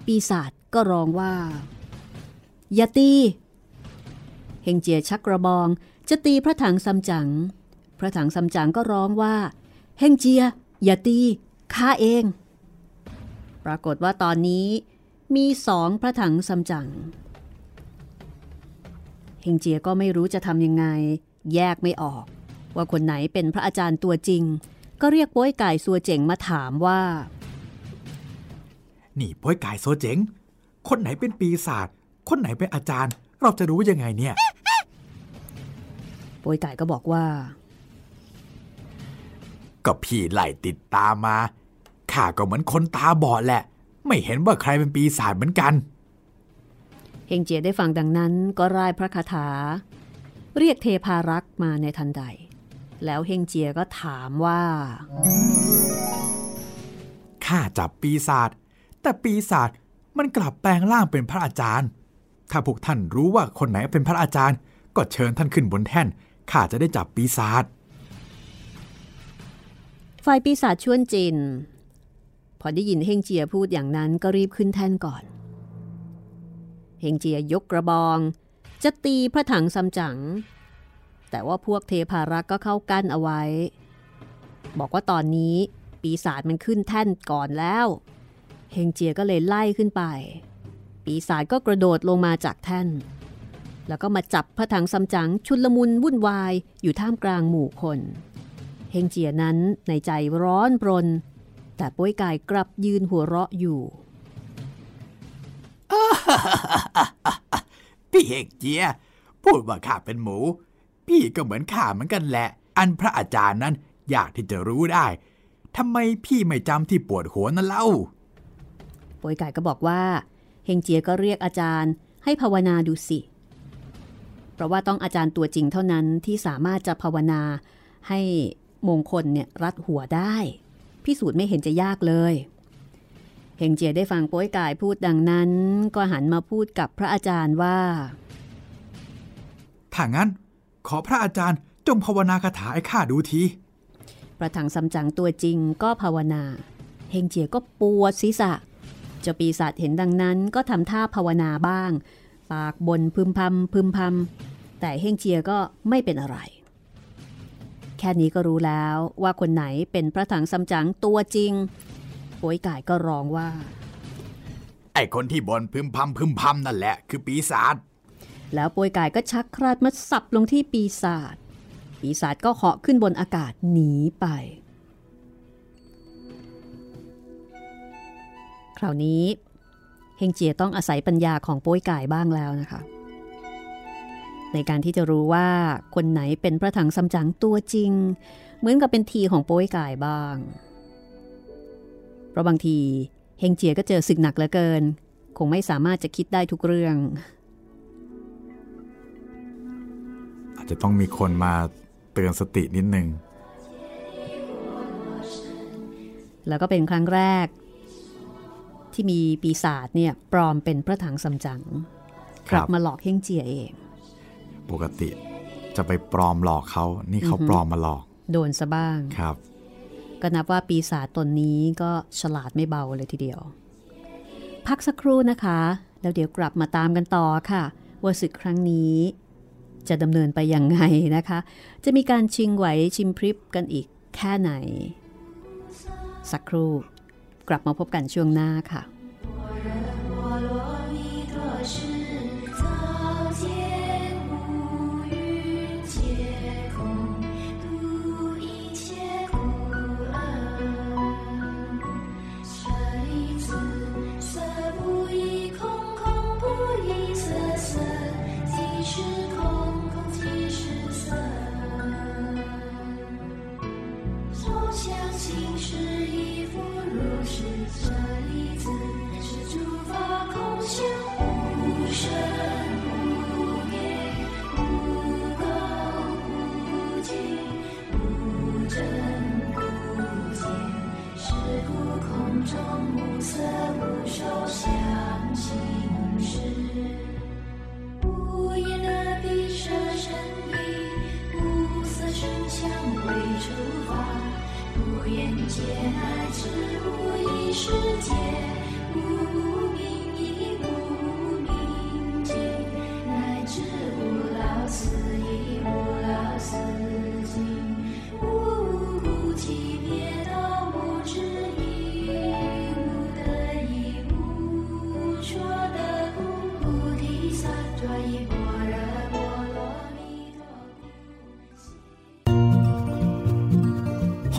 Speaker 3: ปีศาจก็ร้องว่า อย่าตีเฮงเจียชักกระบอง จะตีพระถังซัมจั๋งพระถังซัมจั๋งก็ร้องว่าเฮงเจีย อย่าตีข้าเอง ปรากฏว่าตอนนี้มีสองพระถังซัมจั๋งเฮงเจียก็ไม่รู้จะทำยังไง แยกไม่ออก ว่าคนไหนเป็นพระอาจารย์ตัวจริง ก็เรียกโป้ยไก่สัวเจ๋งมาถามว่า
Speaker 2: นี่ป้อยกายโซเจ๋ง คนไหนเป็นปีศาจคนไหนเป็นอาจารย์ เราจะรู้ยังไงเนี่ย
Speaker 3: โป้ยไก่ก็บอกว่า
Speaker 2: ก็พี่ไล่ติดตามมาข้าก็เหมือนคนตาบอดแหละ ไม่เห็นว่าใครเป็นปีศาจเหมือนกัน
Speaker 3: เฮงเจียได้ฟังดังนั้นก็ร่ายพระคาถา เรียกเทพารักษ์มาในทันใด แล้วเฮงเจียก็ถามว่า
Speaker 2: ข้าจับปีศาจ แต่ปีศาจมันกลับแปลงร่างเป็นพระอาจารย์ ถ้าพวกท่านรู้ว่าคนไหนเป็นพระอาจารย์ ก็เชิญท่านขึ้นบนแท่น ข้าจะได้จับปีศาจ
Speaker 3: ฝ่ายปีศาจชวนจิน พอได้ยินเฮงเจียพูดอย่างนั้นก็รีบขึ้นแท่นก่อน เฮงเจียยกกระบอง จะตีพระถังซัมจั๋ง แต่ว่าพวกเทพารักษ์ก็เข้ากั้นเอาไว้ บอกว่าตอนนี้ปีศาจมันขึ้นแท่นก่อนแล้ว เฮงเจียก็เลยไล่ขึ้นไป ปีศาจก็กระโดดลงมาจากแท่น แล้วก็มาจับพระถังซัมจั๋งชุนลมุนวุ่นวายอยู่ท่ามกลางหมู่คน เฮงเจียนั้นในใจร้อนปรน แต่ป้วยกายกลับยืนหัวเราะอยู่
Speaker 2: พี่เอกเจีย พูดว่าข้าเป็นหมู พี่ก็เหมือนข้าเหมือนกันแหละ อันพระอาจารย์นั้นอยากที่จะรู้ได้ทำไมพี่ไม่จำที่ปวดหัวนั่นเล่า
Speaker 3: ป้วยกายก็บอกว่า เฮงเจียก็เรียกอาจารย์ให้ภาวนาดูสิ เพราะว่าต้องอาจารย์ตัวจริงเท่านั้นที่สามารถจะภาวนาให้มงคลเนี่ยรัดหัวได้ พิสูจน์ไม่เห็นจะยากเลย เฮงเจียได้ฟังโป้ยกายพูดดังนั้น ก็หันมาพูดกับพระอาจารย์ว่า
Speaker 2: ถ้างั้น ขอพระอาจารย์จงภาวนาคาถาให้ข้าดูที
Speaker 3: ประถังซัมจั๋งตัวจริงก็ภาวนา เฮงเจียก็ปวดศีรษะ เจ้าปีศาจเห็นดังนั้นก็ทำท่าภาวนาบ้าง ปากบนพึมพำพึมพำแต่เฮงเจียก็ไม่เป็นอะไร แค่นี้ก็รู้แล้วว่าคนไหนเป็นพระถังซัมจั๋งตัวจริงโป้ยกายก็ร้องว่า
Speaker 2: ไอคนที่บนพึมพำพึมพำนั่นแหละ คือปีศาจ
Speaker 3: แล้วโปวยกายก็ชักคราดมาสับลงที่ปีศาจ ปีศาจก็เหาะขึ้นบนอากาศหนีไป คราวนี้เฮงเจียต้องอาศัยปัญญาของโป้ยกายบ้างแล้วนะคะ ในการที่จะรู้ว่าคนไหนเป็นพระถังซัมจั๋งตัวจริง เหมือนกับเป็นทีของโป้ยกายบ้าง เพราะบางทีเฮงเจียก็เจอศึกหนักเหลือเกิน คงไม่สามารถจะคิดได้ทุกเรื่อง
Speaker 2: จจะต้องมีคนมาเตือนสตินิดนึง
Speaker 3: แล้วก็เป็นครั้งแรก ที่มีปีศาจเนี่ยปลอมเป็นพระถังซัมจั๋ง
Speaker 2: ค
Speaker 3: ก
Speaker 2: รับ
Speaker 3: ลับมาหลอกเฮงเจียเอง
Speaker 2: ปกติจะไปปลอมหลอกเขา นี่เขา
Speaker 3: อือฮึ
Speaker 2: ปลอมมาหลอก
Speaker 3: โดนซะบ้าง
Speaker 2: ครับ
Speaker 3: ก็นับว่าปีศาจตนนี้ก็ฉลาดไม่เบาเลยทีเดียว พักสักครู่นะคะ แล้วเดี๋ยวกลับมาตามกันต่อค่ะ ว่าศึกครั้งนี้ จะดำเนินไปยังไงนะคะ จะมีการชิงไหวชิมพริบกันอีกแค่ไหน สักครู่ กลับมาพบกันช่วงหน้าค่ะ
Speaker 4: 总像心师一佛如是，舍利子是诸法空相。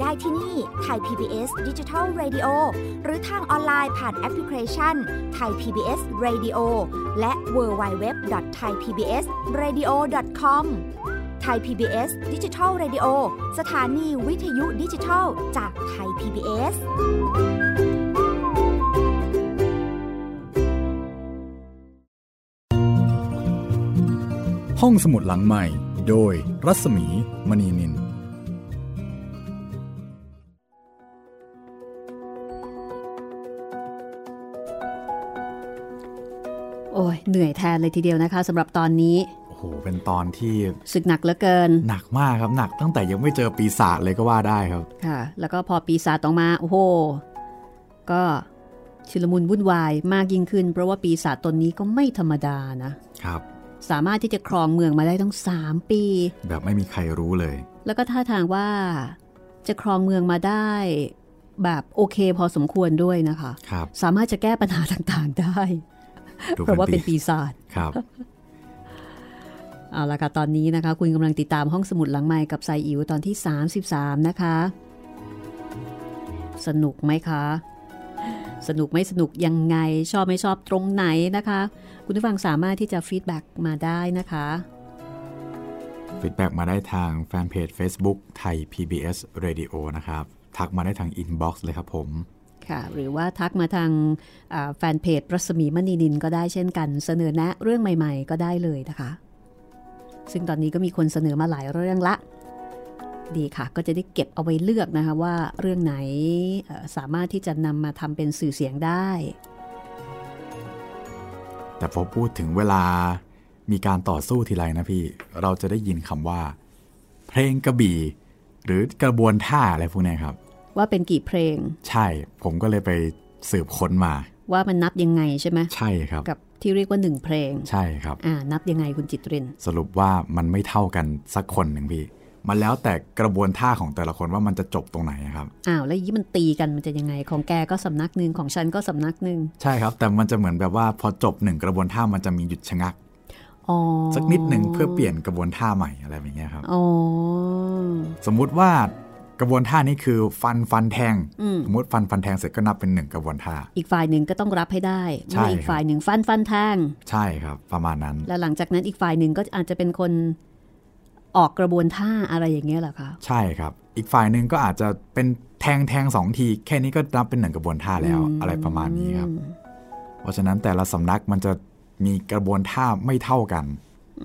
Speaker 5: ได้ที่นี่ไทย PBS Digital Radio หรือทางออนไลน์ผ่านแอปพลิเคชันไทย PBS Radio และ w w w t h a i PBS Radio com ไทย PBS Digital Radio สถานีวิทยุดิจิทัลจากไทย PBS
Speaker 2: ห้องสมุดหลังใหม่ โดยรัศมีมณีนิน
Speaker 3: เหนื่อยแทนเลยทีเดียวนะคะสำหรับตอนนี้
Speaker 2: โอ้โหเป็นตอนที่
Speaker 3: ศึกหนักเหลือเกิน
Speaker 2: หนักมากครับหนักตั้งแต่ยังไม่เจอปีศาจเลยก็ว่าได้ครับ
Speaker 3: ค่ะ แล้วก็พอปีศาจออกมาโอ้โหก็ชุลมุนวุ่นวายมากยิ่งขึ้น เพราะว่าปีศาจตนนี้ก็ไม่ธรรมดานะ
Speaker 2: ครับ
Speaker 3: สามารถที่จะครองเมืองมาได้ตั้งสามปี
Speaker 2: แบบไม่มีใครรู้เลย
Speaker 3: แล้วก็ท่าทางว่าจะครองเมืองมาได้แบบโอเคพอสมควรด้วยนะคะ
Speaker 2: ครับ
Speaker 3: สามารถจะแก้ปัญหาต่างๆได้
Speaker 2: ดู
Speaker 3: เพราะว่าเป็นปีศาจ
Speaker 2: ครับ
Speaker 3: เอาละค่ะตอนนี้นะคะ คุณกำลังติดตามห้องสมุดหลังไมค์กับไซอิ๋วตอนที่ 33 นะคะ สนุกไหมคะ สนุกไม่สนุกยังไงชอบไม่ชอบตรงไหนนะคะ คุณผู้ฟังสามารถที่จะ feedback มาได้นะคะ
Speaker 2: feed back มาได้ทางแฟนเพจ Facebook ไทย PBS Radio นะครับ ทักมาได้ทาง inbox เลยครับผม
Speaker 3: ค่ะ หรือว่าทักมาทางแฟนเพจรัศมีมณีนินก็ได้เช่นกัน เสนอแนะเรื่องใหม่ ๆ ก็ได้เลยนะคะ ซึ่งตอนนี้ก็มีคนเสนอมาหลายเรื่องละ ดีค่ะ ก็จะได้เก็บเอาไว้เลือกนะคะว่าเรื่องไหนสามารถที่จะนำมาทำเป็นสื่อเสียงได้
Speaker 2: แต่พอพูดถึงเวลามีการต่อสู้ทีไรนะพี่ เราจะได้ยินคำว่า เพลงกระบี่ หรือกระบวนท่าอะไรพวกนี้ครับ
Speaker 3: ว่าเป็นกี่เพลง
Speaker 2: ใช่ผมก็เลยไปสืบค้นมา
Speaker 3: ว่ามันนับยังไงใช่ไหม
Speaker 2: ใช่ครับ
Speaker 3: กับที่เรียกว่าหนึ่งเพลง
Speaker 2: ใช่ครับ
Speaker 3: อ่านับยังไงคุณจิตริน
Speaker 2: สรุปว่ามันไม่เท่ากันสักคนหนึ่งพี่มันแล้วแต่กระบวนท่าของแต่ละคนว่ามันจะจบตรงไหนครับ
Speaker 3: อ้าวแล้วอยางนี้มันตีกันมันจะยังไง ของแกก็สำนักหนึ่งของฉันก็สำนักหนึ่ง
Speaker 2: ใช่ครับ แต่มันจะเหมือนแบบว่าพอจบหนึ่งกระบวนท่ามันจะมีหยุดชะงัก
Speaker 3: อ๋อ
Speaker 2: สักนิดหนึ่งเพื่อเปลี่ยนกระบวนท่าใหม่อะไรแบบเนี้ยครับ
Speaker 3: อ๋อ
Speaker 2: สมมุติว่า กระบวนท่านี้คือฟันฟันแทง
Speaker 3: อืม
Speaker 2: สมมติฟันฟันแทงเสร็จก็นับเป็นหนึ่งกระบวนท่า
Speaker 3: อีกฝ่ายหนึ่งก็ต้องรับให้ได้
Speaker 2: ใช่
Speaker 3: เมื่ออี
Speaker 2: ค
Speaker 3: ก
Speaker 2: รับ
Speaker 3: ฝ่ายหนึ่งฟันฟันแทง
Speaker 2: ใช่ครับ ประมาณนั้น
Speaker 3: แล้วหลังจากนั้นอีกฝ่ายหนึ่งก็อาจจะเป็นคนออกกระบวนท่าอะไรอย่างเงี้ยเหรอคะ
Speaker 2: ใช่ครับ อีกฝ่ายหนึ่งก็อาจจะเป็นแทงแทงสองที แค่นี้ก็นับเป็นหนึ่งกระบวนท่าแล้วอะไรประมาณนี้ครับ เพราะฉะนั้นแต่ละสำนักมันจะมีกระบวนท่าไม่เท่ากัน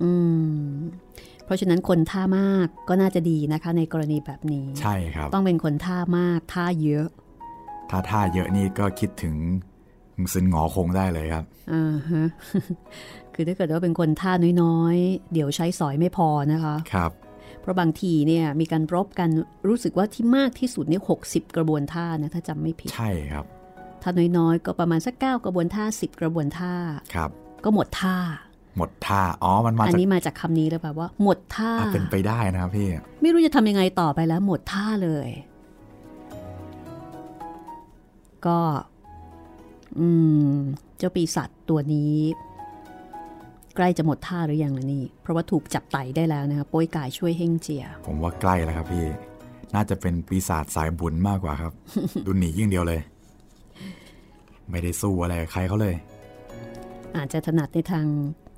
Speaker 3: อืม เพราะฉะนั้นคนท่ามากก็น่าจะดีนะคะ ในกรณีแบบนี้
Speaker 2: ใช่ครับ
Speaker 3: ต้องเป็นคนท่ามากท่าเยอะ
Speaker 2: ถ้าท่าเยอะนี่ก็คิดถึงซึนหงอคงได้เลยครับ
Speaker 3: อ่าฮะคือถ้าเกิดว่าเป็นคนท่าน้อยๆ เดี๋ยวใช้สอยไม่พอนะคะ
Speaker 2: ครับ
Speaker 3: เพราะบางทีเนี่ยมีการรบกันรู้สึกว่าที่มากที่สุดเนี่ยหกกระบวนท่านะถ้าจำไม่ผิด
Speaker 2: ใช่ครับ
Speaker 3: ถ้าน้อยๆ ก็ประมาณสักเก้ากระบวนท่าสิบกระบวนท่า
Speaker 2: ครับ
Speaker 3: ก็หมดท่า
Speaker 2: หมดท่า อ๋อ มันมา
Speaker 3: อัน
Speaker 2: จาก
Speaker 3: นี้มาจากคำนี้เลยแบบว่า หมดท่า
Speaker 2: อะเป็นไปได้นะครับพี่
Speaker 3: ไม่รู้จะทำยังไงต่อไปแล้วหมดท่าเลย ก็ อืม เจ้าปีศาจตัวนี้ ใกล้จะหมดท่าหรือยังล่ะนี่ เพราะว่าถูกจับไต่ได้แล้วนะคะโป้ยกายช่วยเฮงเจีย
Speaker 2: ผมว่าใกล้แล้วครับพี่ น่าจะเป็นปีศาจสายบุญมากกว่าครับ ดูหนีอย่างเดียวเลย ไม่ได้สู้อะไรกับใครเขาเลย
Speaker 3: อาจจะถนัดในทาง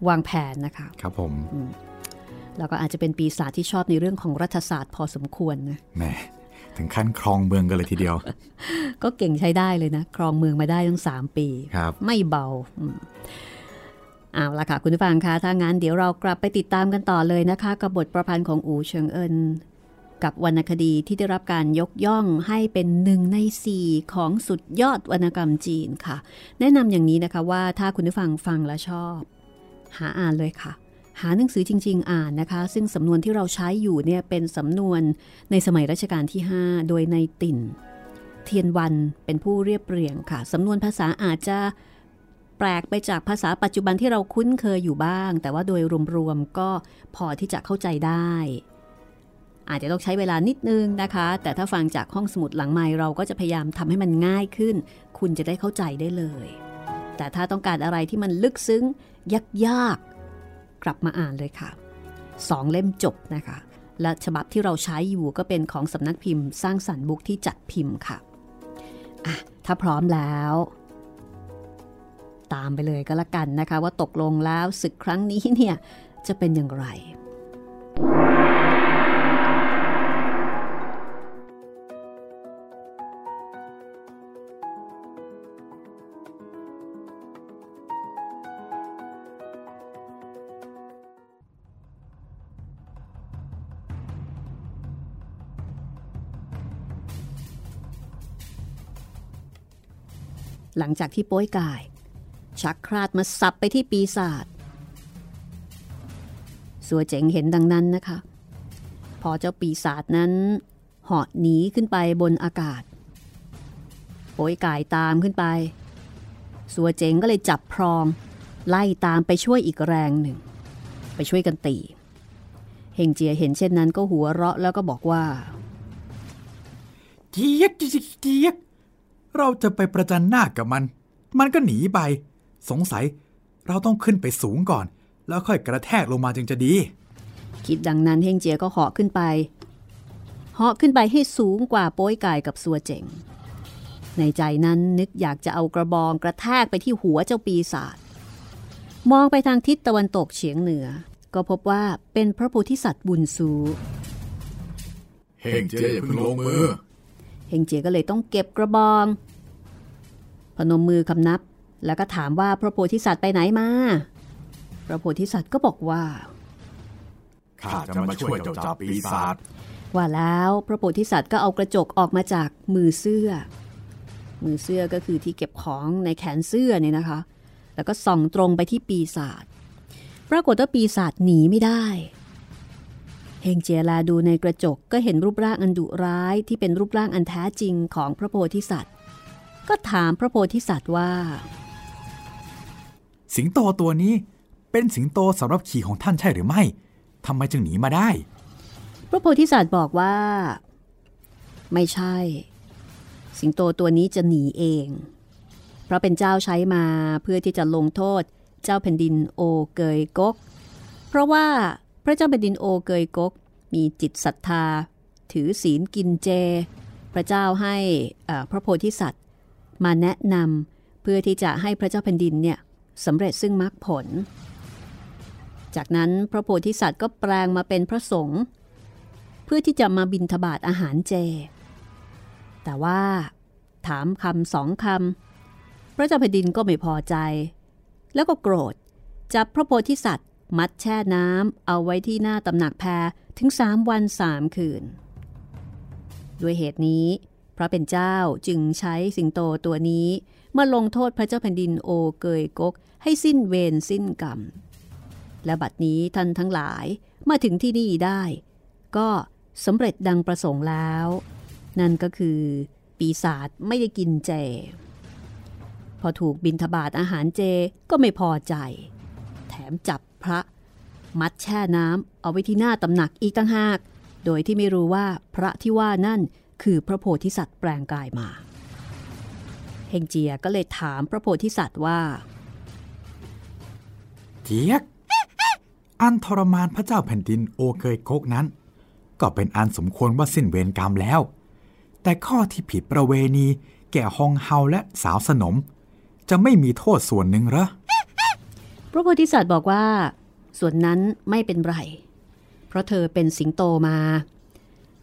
Speaker 3: วางแผนนะคะ
Speaker 2: ครับผม
Speaker 3: แล้วก็อาจจะเป็นปีศาจที่ชอบในเรื่องของรัฐศาสตร์พอสมควรนะ
Speaker 2: แหมถึงขั้นครองเมืองกันเลยทีเดียว
Speaker 3: ก็เก่งใช้ได้เลยนะครองเมืองมาได้ตั้งสามปี
Speaker 2: ครับ
Speaker 3: ไม่เบาอืมเอาละค่ะคุณผู้ฟังคะถ้างั้นเดี๋ยวเรากลับไปติดตามกันต่อเลยนะคะ กับบทประพันธ์ของอูเฉิงเอินกับวรรณคดีที่ได้รับการยกย่องให้เป็นหนึ่งในสี่ของสุดยอดวรรณกรรมจีนค่ะ แนะนำอย่างนี้นะคะว่าถ้าคุณผู้ฟังฟังแล้วชอบ หาอ่านเลยค่ะ หาหนังสือจริง ๆ อ่านนะคะ ซึ่งสำนวนที่เราใช้อยู่เนี่ยเป็นสำนวนในสมัยรัชกาลที่ 5 โดยในติ่น เทียนวันเป็นผู้เรียบเรียงค่ะ สำนวนภาษาอาจจะแปลกไปจากภาษาปัจจุบันที่เราคุ้นเคยอยู่บ้าง แต่ว่าโดยรวมๆก็พอที่จะเข้าใจได้อาจจะต้องใช้เวลานิดนึงนะคะ แต่ถ้าฟังจากห้องสมุดหลังไม้เราก็จะพยายามทำให้มันง่ายขึ้น คุณจะได้เข้าใจได้เลย แต่ถ้าต้องการอะไรที่มันลึกซึ้งยากๆ กลับมาอ่านเลยค่ะสองเล่มจบนะคะ และฉบับที่เราใช้อยู่ก็เป็นของสำนักพิมพ์ สร้างสรรค์บุ๊กที่จัดพิมพ์ค่ะอะ ถ้าพร้อมแล้ว ตามไปเลยก็แล้วกันนะคะ ว่าตกลงแล้วศึกครั้งนี้เนี่ยจะเป็นอย่างไร หลังจากที่โป้ยกาย ชักคราดมาสับไปที่ปีศาจสัวเจ๋งเห็นดังนั้นนะคะ พอเจ้าปีศาจนั้นเหาะหนีขึ้นไปบนอากาศโป้ยกายตามขึ้นไป สัวเจ๋งก็เลยจับพรอง ไล่ตามไปช่วยอีกแรงหนึ่ง ไปช่วยกันตีเฮงเจียเห็นเช่นนั้นก็หัวเราะแล้วก็บอกว่า
Speaker 2: เจี๊ยกเจี๊ยก เจี๊ยกเราจะไปประจันหน้ากับมัน มันก็หนีไป สงสัยเราต้องขึ้นไปสูงก่อน แล้วค่อยกระแทกลงมาจึงจะดี
Speaker 3: คิดดังนั้นเฮงเจียก็เหาะขึ้นไปเหาะขึ้นไปให้สูงกว่าโป้ยกายกับสัวเจ๋ง ในใจนั้นนึกอยากจะเอากระบองกระแทกไปที่หัวเจ้าปีศาจมองไปทางทิศตะวันตกเฉียงเหนือ ก็พบว่าเป็นพระโพธิสัตว์บุญสู
Speaker 2: เฮงเจอย่าเพิ่งลงมือ
Speaker 3: เฮงเจียก็เลยต้องเก็บกระบอง พนมมือคำนับ แล้วก็ถามว่าพระโพธิสัตว์ไปไหนมา พระโพธิสัตว์ก็บอกว่า
Speaker 2: ข้าจะมาช่วยเจ้าจับปีศาจ
Speaker 3: ว่าแล้วพระโพธิสัตว์ก็เอากระจกออกมาจากมือเสื้อ มือเสื้อก็คือที่เก็บของในแขนเสื้อเนี่ยนะคะ แล้วก็ส่องตรงไปที่ปีศาจ ปรากฏว่าปีศาจหนีไม่ได้ เฮงเจียลาดูในกระจกก็เห็นรูปร่างอันดุร้ายที่เป็นรูปร่างอันแท้จริงของพระโพธิสัตว์ ก็ถามพระโพธิสัตว์ว่า
Speaker 2: สิงโตตัวนี้เป็นสิงโตสำหรับขี่ของท่านใช่หรือไม่ทำไมจึงหนีมาได้
Speaker 3: พระโพธิสัตว์บอกว่า ไม่ใช่ สิงโตตัวนี้จะหนีเอง เพราะเป็นเจ้าใช้มาเพื่อที่จะลงโทษเจ้าแผ่นดินโอเกยกก เพราะว่า พระเจ้าแผ่นดินโอเกยกก มีจิตศรัทธา ถือศีลกินเจ พระเจ้าให้พระโพธิสัตว์ มาแนะนำเพื่อที่จะให้พระเจ้าแผ่นดินเนี่ยสำเร็จซึ่งมรรคผล จากนั้นพระโพธิสัตว์ก็แปลงมาเป็นพระสงฆ์เพื่อที่จะมาบินทบาทอาหารเจ แต่ว่าถามคำสองคำพระเจ้าแผ่นดินก็ไม่พอใจ แล้วก็โกรธจับพระโพธิสัตว์ มัดแช่น้ำเอาไว้ที่หน้าตำหนักแพรถึงสามวันสามคืน ด้วยเหตุนี้ พระเป็นเจ้าจึงใช้สิงโตตัวนี้มาลงโทษพระเจ้าแผ่นดินโอเกยกก ให้สิ้นเวรสิ้นกรรม และบัดนี้ท่านทั้งหลายมาถึงที่นี่ได้ ก็สำเร็จดังประสงค์แล้ว นั่นก็คือ ปีศาจไม่ได้กินเจ พอถูกบินทบาทอาหารเจก็ไม่พอใจ แถมจับ พระ มัดแช่น้ำเอาไว้ที่หน้าตำหนักอีกตั้งหาก โดยที่ไม่รู้ว่าพระที่ว่านั่นคือพระโพธิสัตว์แปลงกายมา เฮงเจียก็เลยถามพระโพธิสัตว์ว่า
Speaker 2: เจียก อันทรมานพระเจ้าแผ่นดินโอเกยกกนั้น ก็เป็นอันสมควรว่าสิ้นเวรกรรมแล้ว แต่ข้อที่ผิดประเวณีแก่ฮองเฮาและสาวสนม จะไม่มีโทษส่วนหนึ่งเหรอ
Speaker 3: พระโพธิสัตว์บอกว่า ส่วนนั้นไม่เป็นไร เพราะเธอเป็นสิงโตมา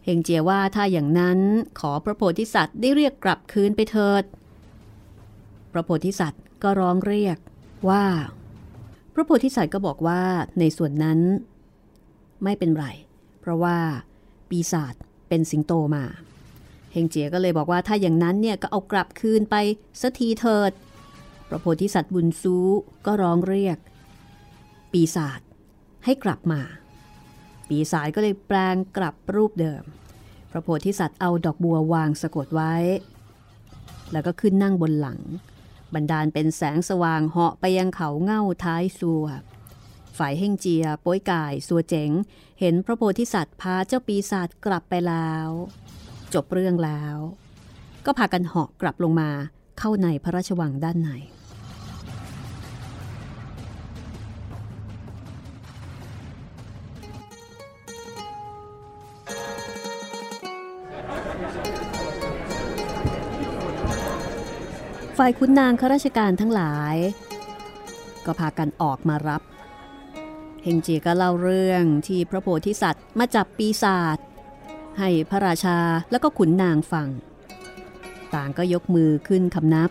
Speaker 3: เฮงเจียว่าถ้าอย่างนั้นขอพระโพธิสัตว์ได้เรียกกลับคืนไปเถิด พระโพธิสัตว์ก็ร้องเรียกว่า พระโพธิสัตว์ก็บอกว่าในส่วนนั้น ไม่เป็นไร เพราะว่า ปีศาจเป็นสิงโตมา เฮงเจียก็เลยบอกว่าถ้าอย่างนั้นเนี่ยก็เอากลับคืนไปสักทีเถิด พระโพธิสัตว์บุญซูก็ร้องเรียก ปีศาจให้กลับมา ปีศาจก็เลยแปลงกลับรูปเดิม พระโพธิสัตว์เอาดอกบัววางสะกดไว้ แล้วก็ขึ้นนั่งบนหลังบันดาลเป็นแสงสว่างเหาะไปยังเขาเง่าท้ายซัวฝ่ายเฮงเจียโป้ยกายสัวเจ๋ง เห็นพระโพธิสัตว์พาเจ้าปีศาจกลับไปแล้ว จบเรื่องแล้ว ก็พากันเหาะกลับลงมาเข้าในพระราชวังด้านใน ฝ่ายขุนนางข้าราชการทั้งหลาย ก็พากันออกมารับ เฮงเจียก็เล่าเรื่องที่พระโพธิสัตว์มาจับปีศาจให้พระราชาแล้วก็ขุนนางฟัง ต่างก็ยกมือขึ้นคำนับ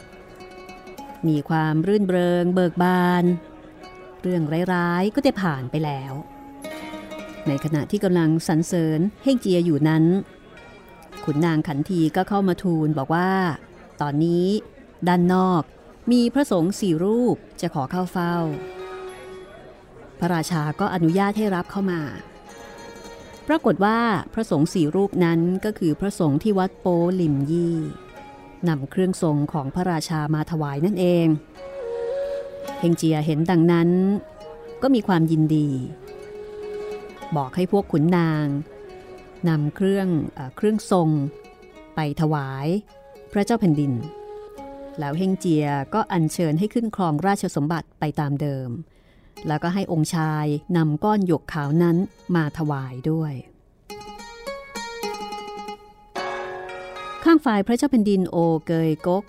Speaker 3: มีความรื่นเริงเบิกบาน เรื่องร้ายๆก็ได้ผ่านไปแล้ว ในขณะที่กำลังสรรเสริญเฮงเจียอยู่นั้น ขุนนางขันทีก็เข้ามาทูลบอกว่า ตอนนี้ ด้านนอกมีพระสงฆ์สี่รูปจะขอเข้าเฝ้า พระราชาก็อนุญาตให้รับเข้ามา ปรากฏว่าพระสงฆ์สี่รูปนั้นก็คือพระสงฆ์ที่วัดโปลิมยี่นำเครื่องทรงของพระราชามาถวายนั่นเองเฮงเจียเห็นดังนั้น ก็มีความยินดี บอกให้พวกขุนนางนำเครื่องเออเครื่องทรง ไปถวาย พระเจ้าแผ่นดิน แล้วเฮงเจียก็อัญเชิญให้ขึ้นครองราชสมบัติไปตามเดิม แล้วก็ให้องค์ชายนำก้อนหยกขาวนั้นมาถวายด้วย ข้างฝ่ายพระเจ้าแผ่นดินโอเกยกก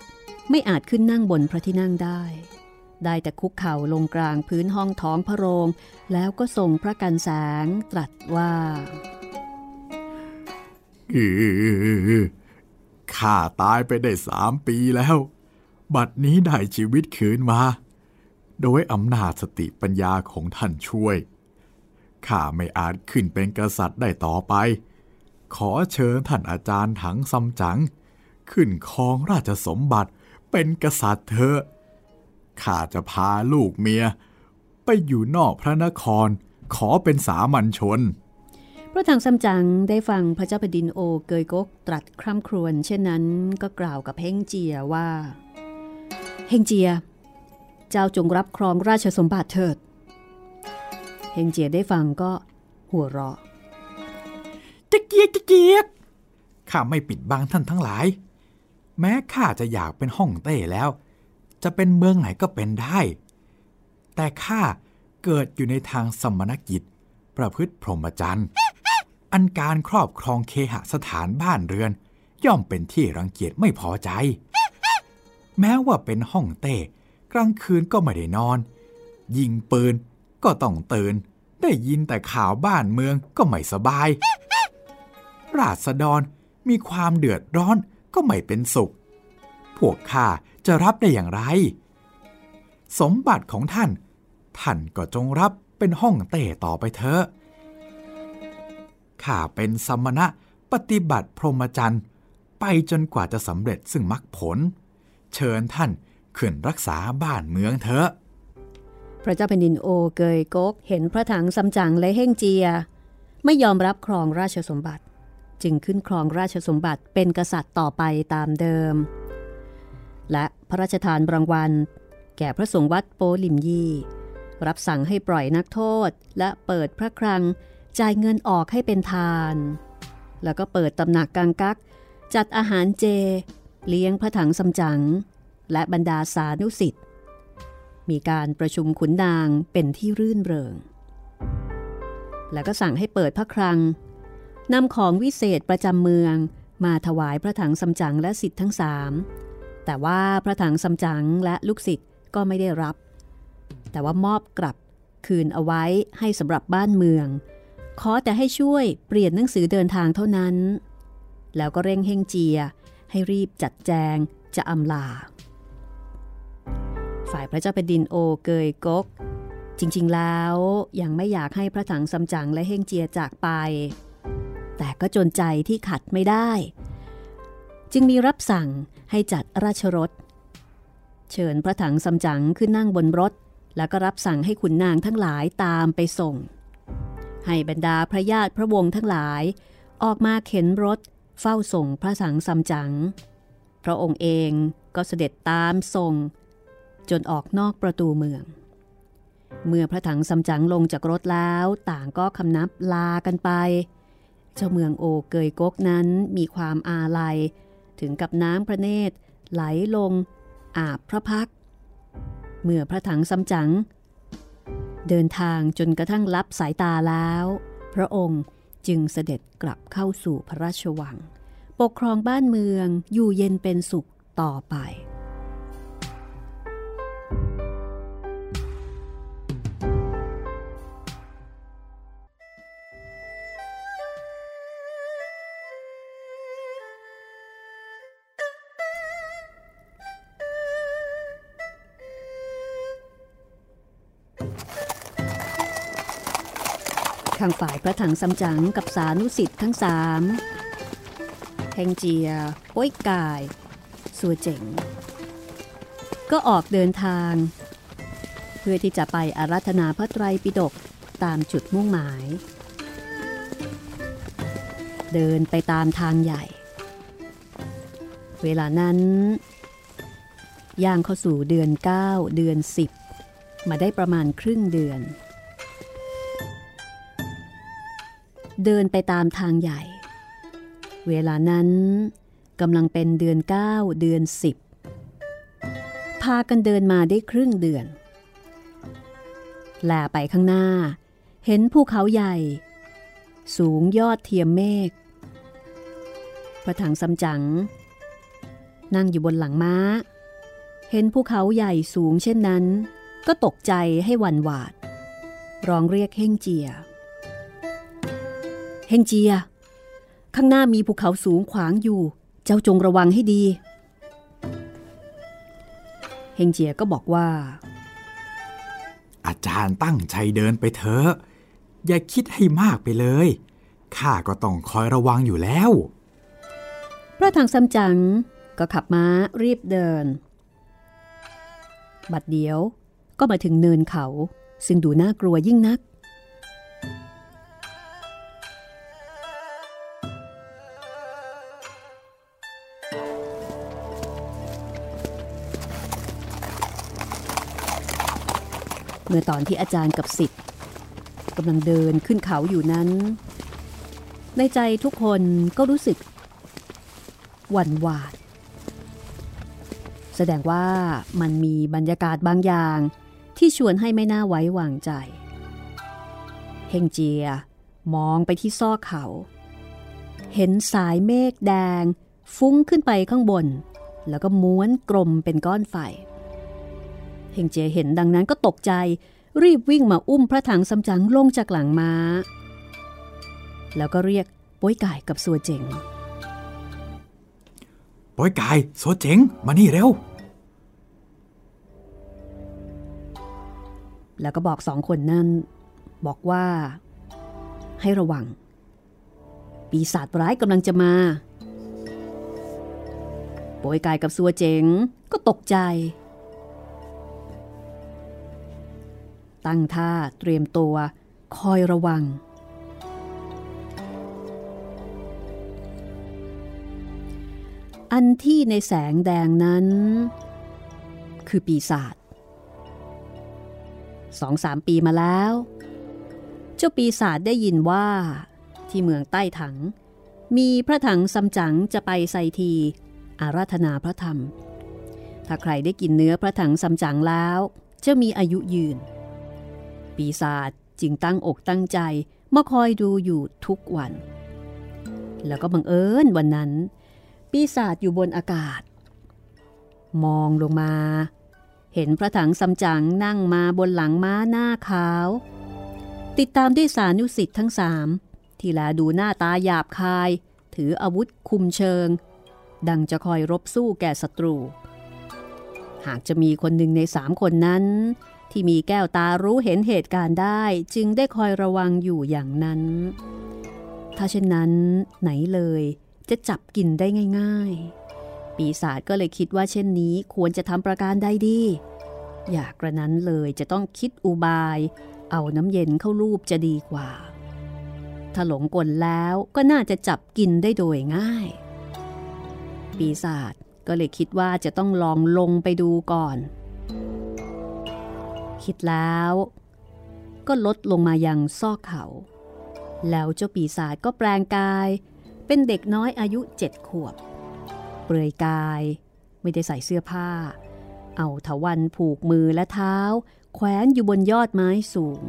Speaker 3: ไม่อาจขึ้นนั่งบนพระที่นั่งได้ ได้แต่คุกเข่าลงกลางพื้นห้องท้องพระโรง แล้วก็ทรงพระกันแสงตรัสว่า
Speaker 2: ข้าตายไปได้สามปีแล้ว บัดนี้ได้ชีวิตคืนมา โดยอำนาจสติปัญญาของท่านช่วย ข้าไม่อาจขึ้นเป็นกษัตริย์ได้ต่อไป ขอเชิญท่านอาจารย์ถังซัมจั๋งขึ้นครองราชสมบัติเป็นกษัตริย์เถอะข้าจะพาลูกเมีย ไปอยู่นอกพระนคร ขอเป็นสามัญชน
Speaker 3: พระถังซัมจั๋งได้ฟังพระเจ้าแผ่นดินโอเกยกกตรัสคร่ำครวญเช่นนั้นก็กล่าวกับเฮงเจียว่า เฮงเจีย เจ้าจงรับครองราชสมบัติเถิด เฮงเจียได้ฟังก็หัวเราะ
Speaker 2: จะเกียกจะเกียกข้าไม่ปิดบังท่านทั้งหลาย แม้ข้าจะอยากเป็นห้องเต้แล้ว จะเป็นเมืองไหนก็เป็นได้ แต่ข้าเกิดอยู่ในทางสมณกิจ ประพฤติพรหมจรรย์ อันการครอบครองเคหสถานบ้านเรือน ย่อมเป็นที่รังเกียจไม่พอใจ แม้ว่าเป็นห้องเต้กลางคืนก็ไม่ได้นอน ยิงปืนก็ต้องตื่น ได้ยินแต่ข่าวบ้านเมืองก็ไม่สบาย ราษฎรมีความเดือดร้อนก็ไม่เป็นสุข พวกข้าจะรับได้อย่างไร สมบัติของท่าน ท่านก็จงรับเป็นห้องเต้ต่อไปเถอะข้าเป็นสมณะปฏิบัติพรหมจรรย์ ไปจนกว่าจะสำเร็จซึ่งมรรคผล เชิญท่านขึ้นรักษาบ้านเมืองเถอะ
Speaker 3: พระเจ้าแผ่นดินโอเกยกก เห็นพระถังซัมจั๋งและเฮ่งเจีย ไม่ยอมรับครองราชสมบัติ จึงขึ้นครองราชสมบัติเป็นกษัตริย์ต่อไปตามเดิม และพระราชทานรางวัล แก่พระสงฆ์วัดโปลิมยีรับสั่งให้ปล่อยนักโทษและเปิดพระคลังจ่ายเงินออกให้เป็นทาน แล้วก็เปิดตำหนักกังกัก จัดอาหารเจ เลี้ยงพระถังซัมจั๋งและบรรดาสานุสิทธิ์มีการประชุมขุนนางเป็นที่รื่นเริง แล้วก็สั่งให้เปิดพระคลังนำของวิเศษประจำเมืองมาถวายพระถังซัมจั๋งและสิทธิ์ทั้งสามแต่ว่าพระถังซัมจั๋งและลูกศิษย์ก็ไม่ได้รับ แต่ว่ามอบกลับคืนเอาไว้ให้สำหรับบ้านเมือง ขอแต่ให้ช่วยเปลี่ยนหนังสือเดินทางเท่านั้น แล้วก็เร่งเฮงเจีย ให้รีบจัดแจงจะอำลา ฝ่ายพระเจ้าแผ่นดินโอเกยกก จริงๆแล้วยังไม่อยากให้พระถังซัมจั๋งและเฮงเจียจากไป แต่ก็จนใจที่ขัดไม่ได้ จึงมีรับสั่งให้จัดราชรถ เชิญพระถังซัมจั๋งขึ้นนั่งบนรถ แล้วก็รับสั่งให้ขุนนางทั้งหลายตามไปส่ง ให้บรรดาพระญาติพระวงศ์ทั้งหลาย ออกมาเข็นรถ เฝ้าส่งพระถังซัมจั๋งพระองค์เองก็เสด็จตามส่ง จนออกนอกประตูเมือง เมื่อพระถังซัมจั๋งลงจากรถแล้วต่างก็คำนับลากันไป เจ้าเมืองโอเกยกกนั้นมีความอาลัย ถึงกับน้ำพระเนตร ไหลลง อาบพระพัก เมื่อพระถังซัมจั๋งเดินทางจนกระทั่งลับสายตาแล้ว พระองค์ จึงเสด็จกลับเข้าสู่พระราชวัง ปกครองบ้านเมืองอยู่เย็นเป็นสุขต่อไป ข้างฝ่ายพระถังซัมจั๋งกับสานุสิทธิ์ทั้งสามเฮงเจียโป้ยกายสัวเจ๋ง ก็ออกเดินทาง เพื่อที่จะไปอารัธนาพระไตรปิฎกตามจุดมุ่งหมาย เดินไปตามทางใหญ่ เวลานั้น ย่างเข้าสู่เดือน 9 เดือน 10 มาได้ประมาณครึ่งเดือน เดินไปตามทางใหญ่ เวลานั้นกำลังเป็นเดือน 9 เดือน 10 พากันเดินมาได้ครึ่งเดือน แลไปข้างหน้า เห็นภูเขาใหญ่ สูงยอดเทียมเมฆพระถังซัมจั๋งนั่งอยู่บนหลังม้า เห็นภูเขาใหญ่สูงเช่นนั้น ก็ตกใจให้หวันหวาด ร้องเรียกเฮ่งเจีย เฮงเจีย ข้างหน้ามีภูเขาสูงขวางอยู่ เจ้าจงระวังให้ดี เฮงเจียก็บอกว่า
Speaker 2: อาจารย์ตั้งใจเดินไปเถอะ อย่าคิดให้มากไปเลย ข้าก็ต้องคอยระวังอยู่แล้ว
Speaker 3: พระถังซัมจั๋งก็ขับม้ารีบเดิน บัดเดียวก็มาถึงเนินเขา ซึ่งดูน่ากลัวยิ่งนัก เมื่อตอนที่อาจารย์กับสิทธิ์กำลังเดินขึ้นเขาอยู่นั้น ในใจทุกคนก็รู้สึก หวั่นหวาด แสดงว่ามันมีบรรยากาศบางอย่างที่ชวนให้ไม่น่าไว้วางใจ เฮงเจียมองไปที่ซอกเขา เห็นสายเมฆแดง ฟุ้งขึ้นไปข้างบน แล้วก็ม้วนกลมเป็นก้อนไฟ เฮงเจียเห็นดังนั้นก็ตกใจ รีบวิ่งมาอุ้มพระถังซัมจั๋งลงจากหลังม้า แล้วก็เรียกโป้ยก่ายกับสัวเจ๋ง
Speaker 2: ปอยกายโซเจ๋งมานี่เร็ว
Speaker 3: แล้วก็บอกสองคนนั่นบอกว่า ให้ระวัง ปีศาจร้ายกำลังจะมาโปยกายกับซัวเจ๋งก็ตกใจ ตั้งท่าเตรียมตัว คอยระวัง อันที่ในแสงแดงนั้น คือปีศาจสองสามปีมาแล้ว เจ้าปีศาจได้ยินว่า ที่เมืองใต้ถัง มีพระถังซัมจั๋งจะไปไซทีอาราธนาพระธรรม ถ้าใครได้กินเนื้อพระถังซัมจั๋งแล้ว จะมีอายุยืน ปีศาจจึงตั้งอกตั้งใจมาคอยดูอยู่ทุกวัน แล้วก็บังเอิญวันนั้น ปีศาจอยู่บนอากาศ มองลงมา เห็นพระถังซัมจั๋งนั่งมาบนหลังม้าหน้าขาว ติดตามด้วยสานุสิทธิ์ทั้งสามที่แลดูหน้าตาหยาบคาย ถืออาวุธคุมเชิง ดังจะคอยรบสู้แก่ศัตรู หากจะมีคนหนึ่งในสามคนนั้น ที่มีแก้วตารู้เห็นเหตุการณ์ได้จึงได้คอยระวังอยู่อย่างนั้น ถ้าเช่นนั้นไหนเลยจะจับกินได้ง่าย ๆ ปีศาจก็เลยคิดว่าเช่นนี้ควรจะทำประการใดดี อยากกระนั้นเลยจะต้องคิดอุบาย เอาน้ำเย็นเข้ารูปจะดีกว่าถ้าหลงกลแล้วก็น่าจะจับกินได้โดยง่าย ปีศาจก็เลยคิดว่าจะต้องลองลงไปดูก่อน คิดแล้ว ก็ลดลงมายังซอกเขา แล้วเจ้าปีศาจก็แปลงกาย เป็นเด็กน้อยอายุเจ็ดขวบ เปลือยกาย ไม่ได้ใส่เสื้อผ้า เอาถาวันผูกมือและเท้า แขวนอยู่บนยอดไม้สูง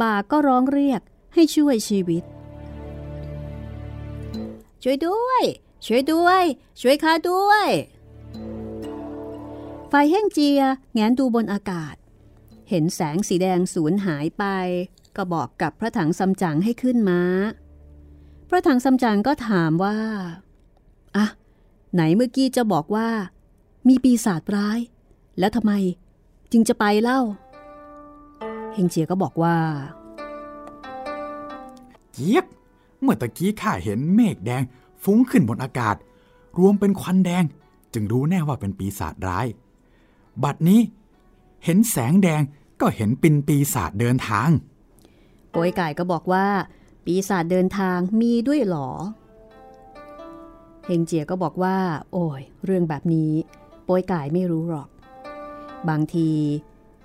Speaker 3: ป่ากก็ร้องเรียกให้ช่วยชีวิต ช่วยด้วย ช่วยด้วย ช่วยข้าด้วยไฟแห้งเจียแงนดูบนอากาศ เห็นแสงสีแดงสูญหายไป ก็บอกกับพระถังซัมจั๋งให้ขึ้นมาพระถังซัมจั๋งก็ถามว่าอะไหนเมื่อกี้จะบอกว่า มีปีศาจร้าย แล้วทำไมจึงจะไปเล่า เฮงเจียก็บอกว่า
Speaker 2: เจี๊ยบเมื่อตะกี้ข้าเห็นเมฆแดงฟุ้งขึ้นบนอากาศ รวมเป็นควันแดง จึงรู้แน่ว่าเป็นปีศาจร้าย บัดนี้ เห็นแสงแดง ก็เห็นป็นปีศาจเดินทาง
Speaker 3: โปยไก่ก็บอกว่า ปีศาจเดินทางมีด้วยหรอ เฮงเจียก็บอกว่า โอ้ย เรื่องแบบนี้โปยไก่ไม่รู้หรอก บางที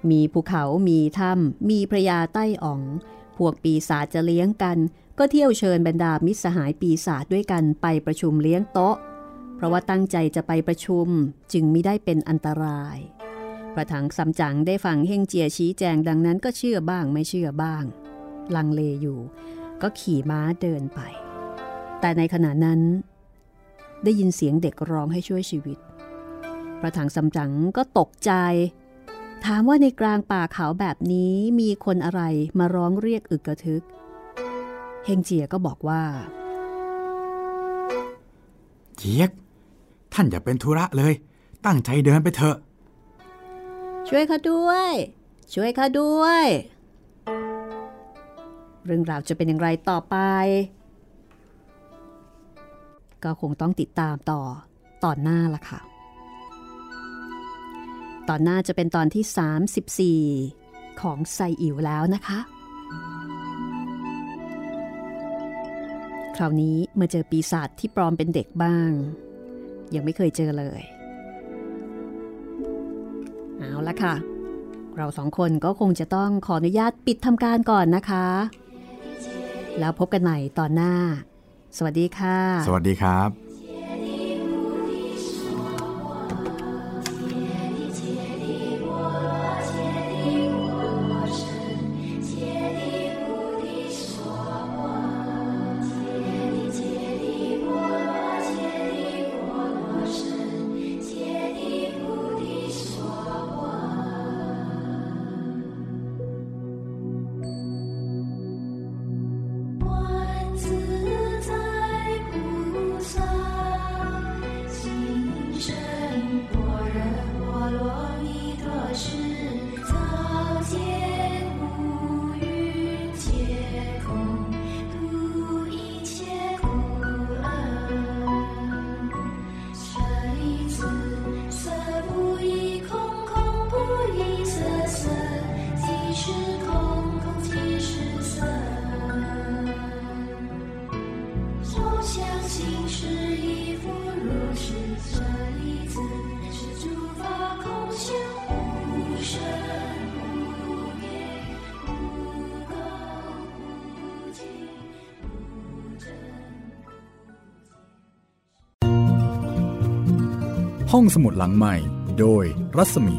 Speaker 3: มีภูเขามีถ้ำมีพระยาใต้อ่อง พวกปีศาจจะเลี้ยงกัน ก็เที่ยวเชิญบรรดามิตรสหายปีศาจด้วยกันไปประชุมเลี้ยงโต๊ะ เพราะว่าตั้งใจจะไปประชุมจึงไม่ได้เป็นอันตราย ประถังซัมจั๋งได้ฟังเฮงเจียชี้แจงดังนั้นก็เชื่อบ้างไม่เชื่อบ้าง ลังเลอยู่ ก็ขี่ม้าเดินไป แต่ในขณะนั้น ได้ยินเสียงเด็กร้องให้ช่วยชีวิต ประถังซัมจั๋งก็ตกใจ ถามว่าในกลางป่าเขาแบบนี้มีคนอะไรมาร้องเรียกอึกกระทึก เฮงเจียก็บอกว่า
Speaker 2: เจี๊ยกท่านอย่าเป็นธุระเลย ตั้งใจเดินไปเถอะ
Speaker 3: ช่วยข้าด้วย ช่วยข้าด้วย เรื่องราวจะเป็นอย่างไรต่อไป ก็คงต้องติดตามต่อตอนหน้าละค่ะ ตอนหน้าจะเป็นตอนที่ 34 ของไซอิ๋วแล้วนะคะ คราวนี้มาเจอปีศาจที่ปลอมเป็นเด็กบ้าง ยังไม่เคยเจอเลย เอาละค่ะ เราสองคนก็คงจะต้องขออนุญาตปิดทำการก่อนนะคะ แล้วพบกันใหม่ตอนหน้า สวัสดีค่ะ
Speaker 2: สวัสดีครับ องสมุดหลังใหม่ โดยรัศมี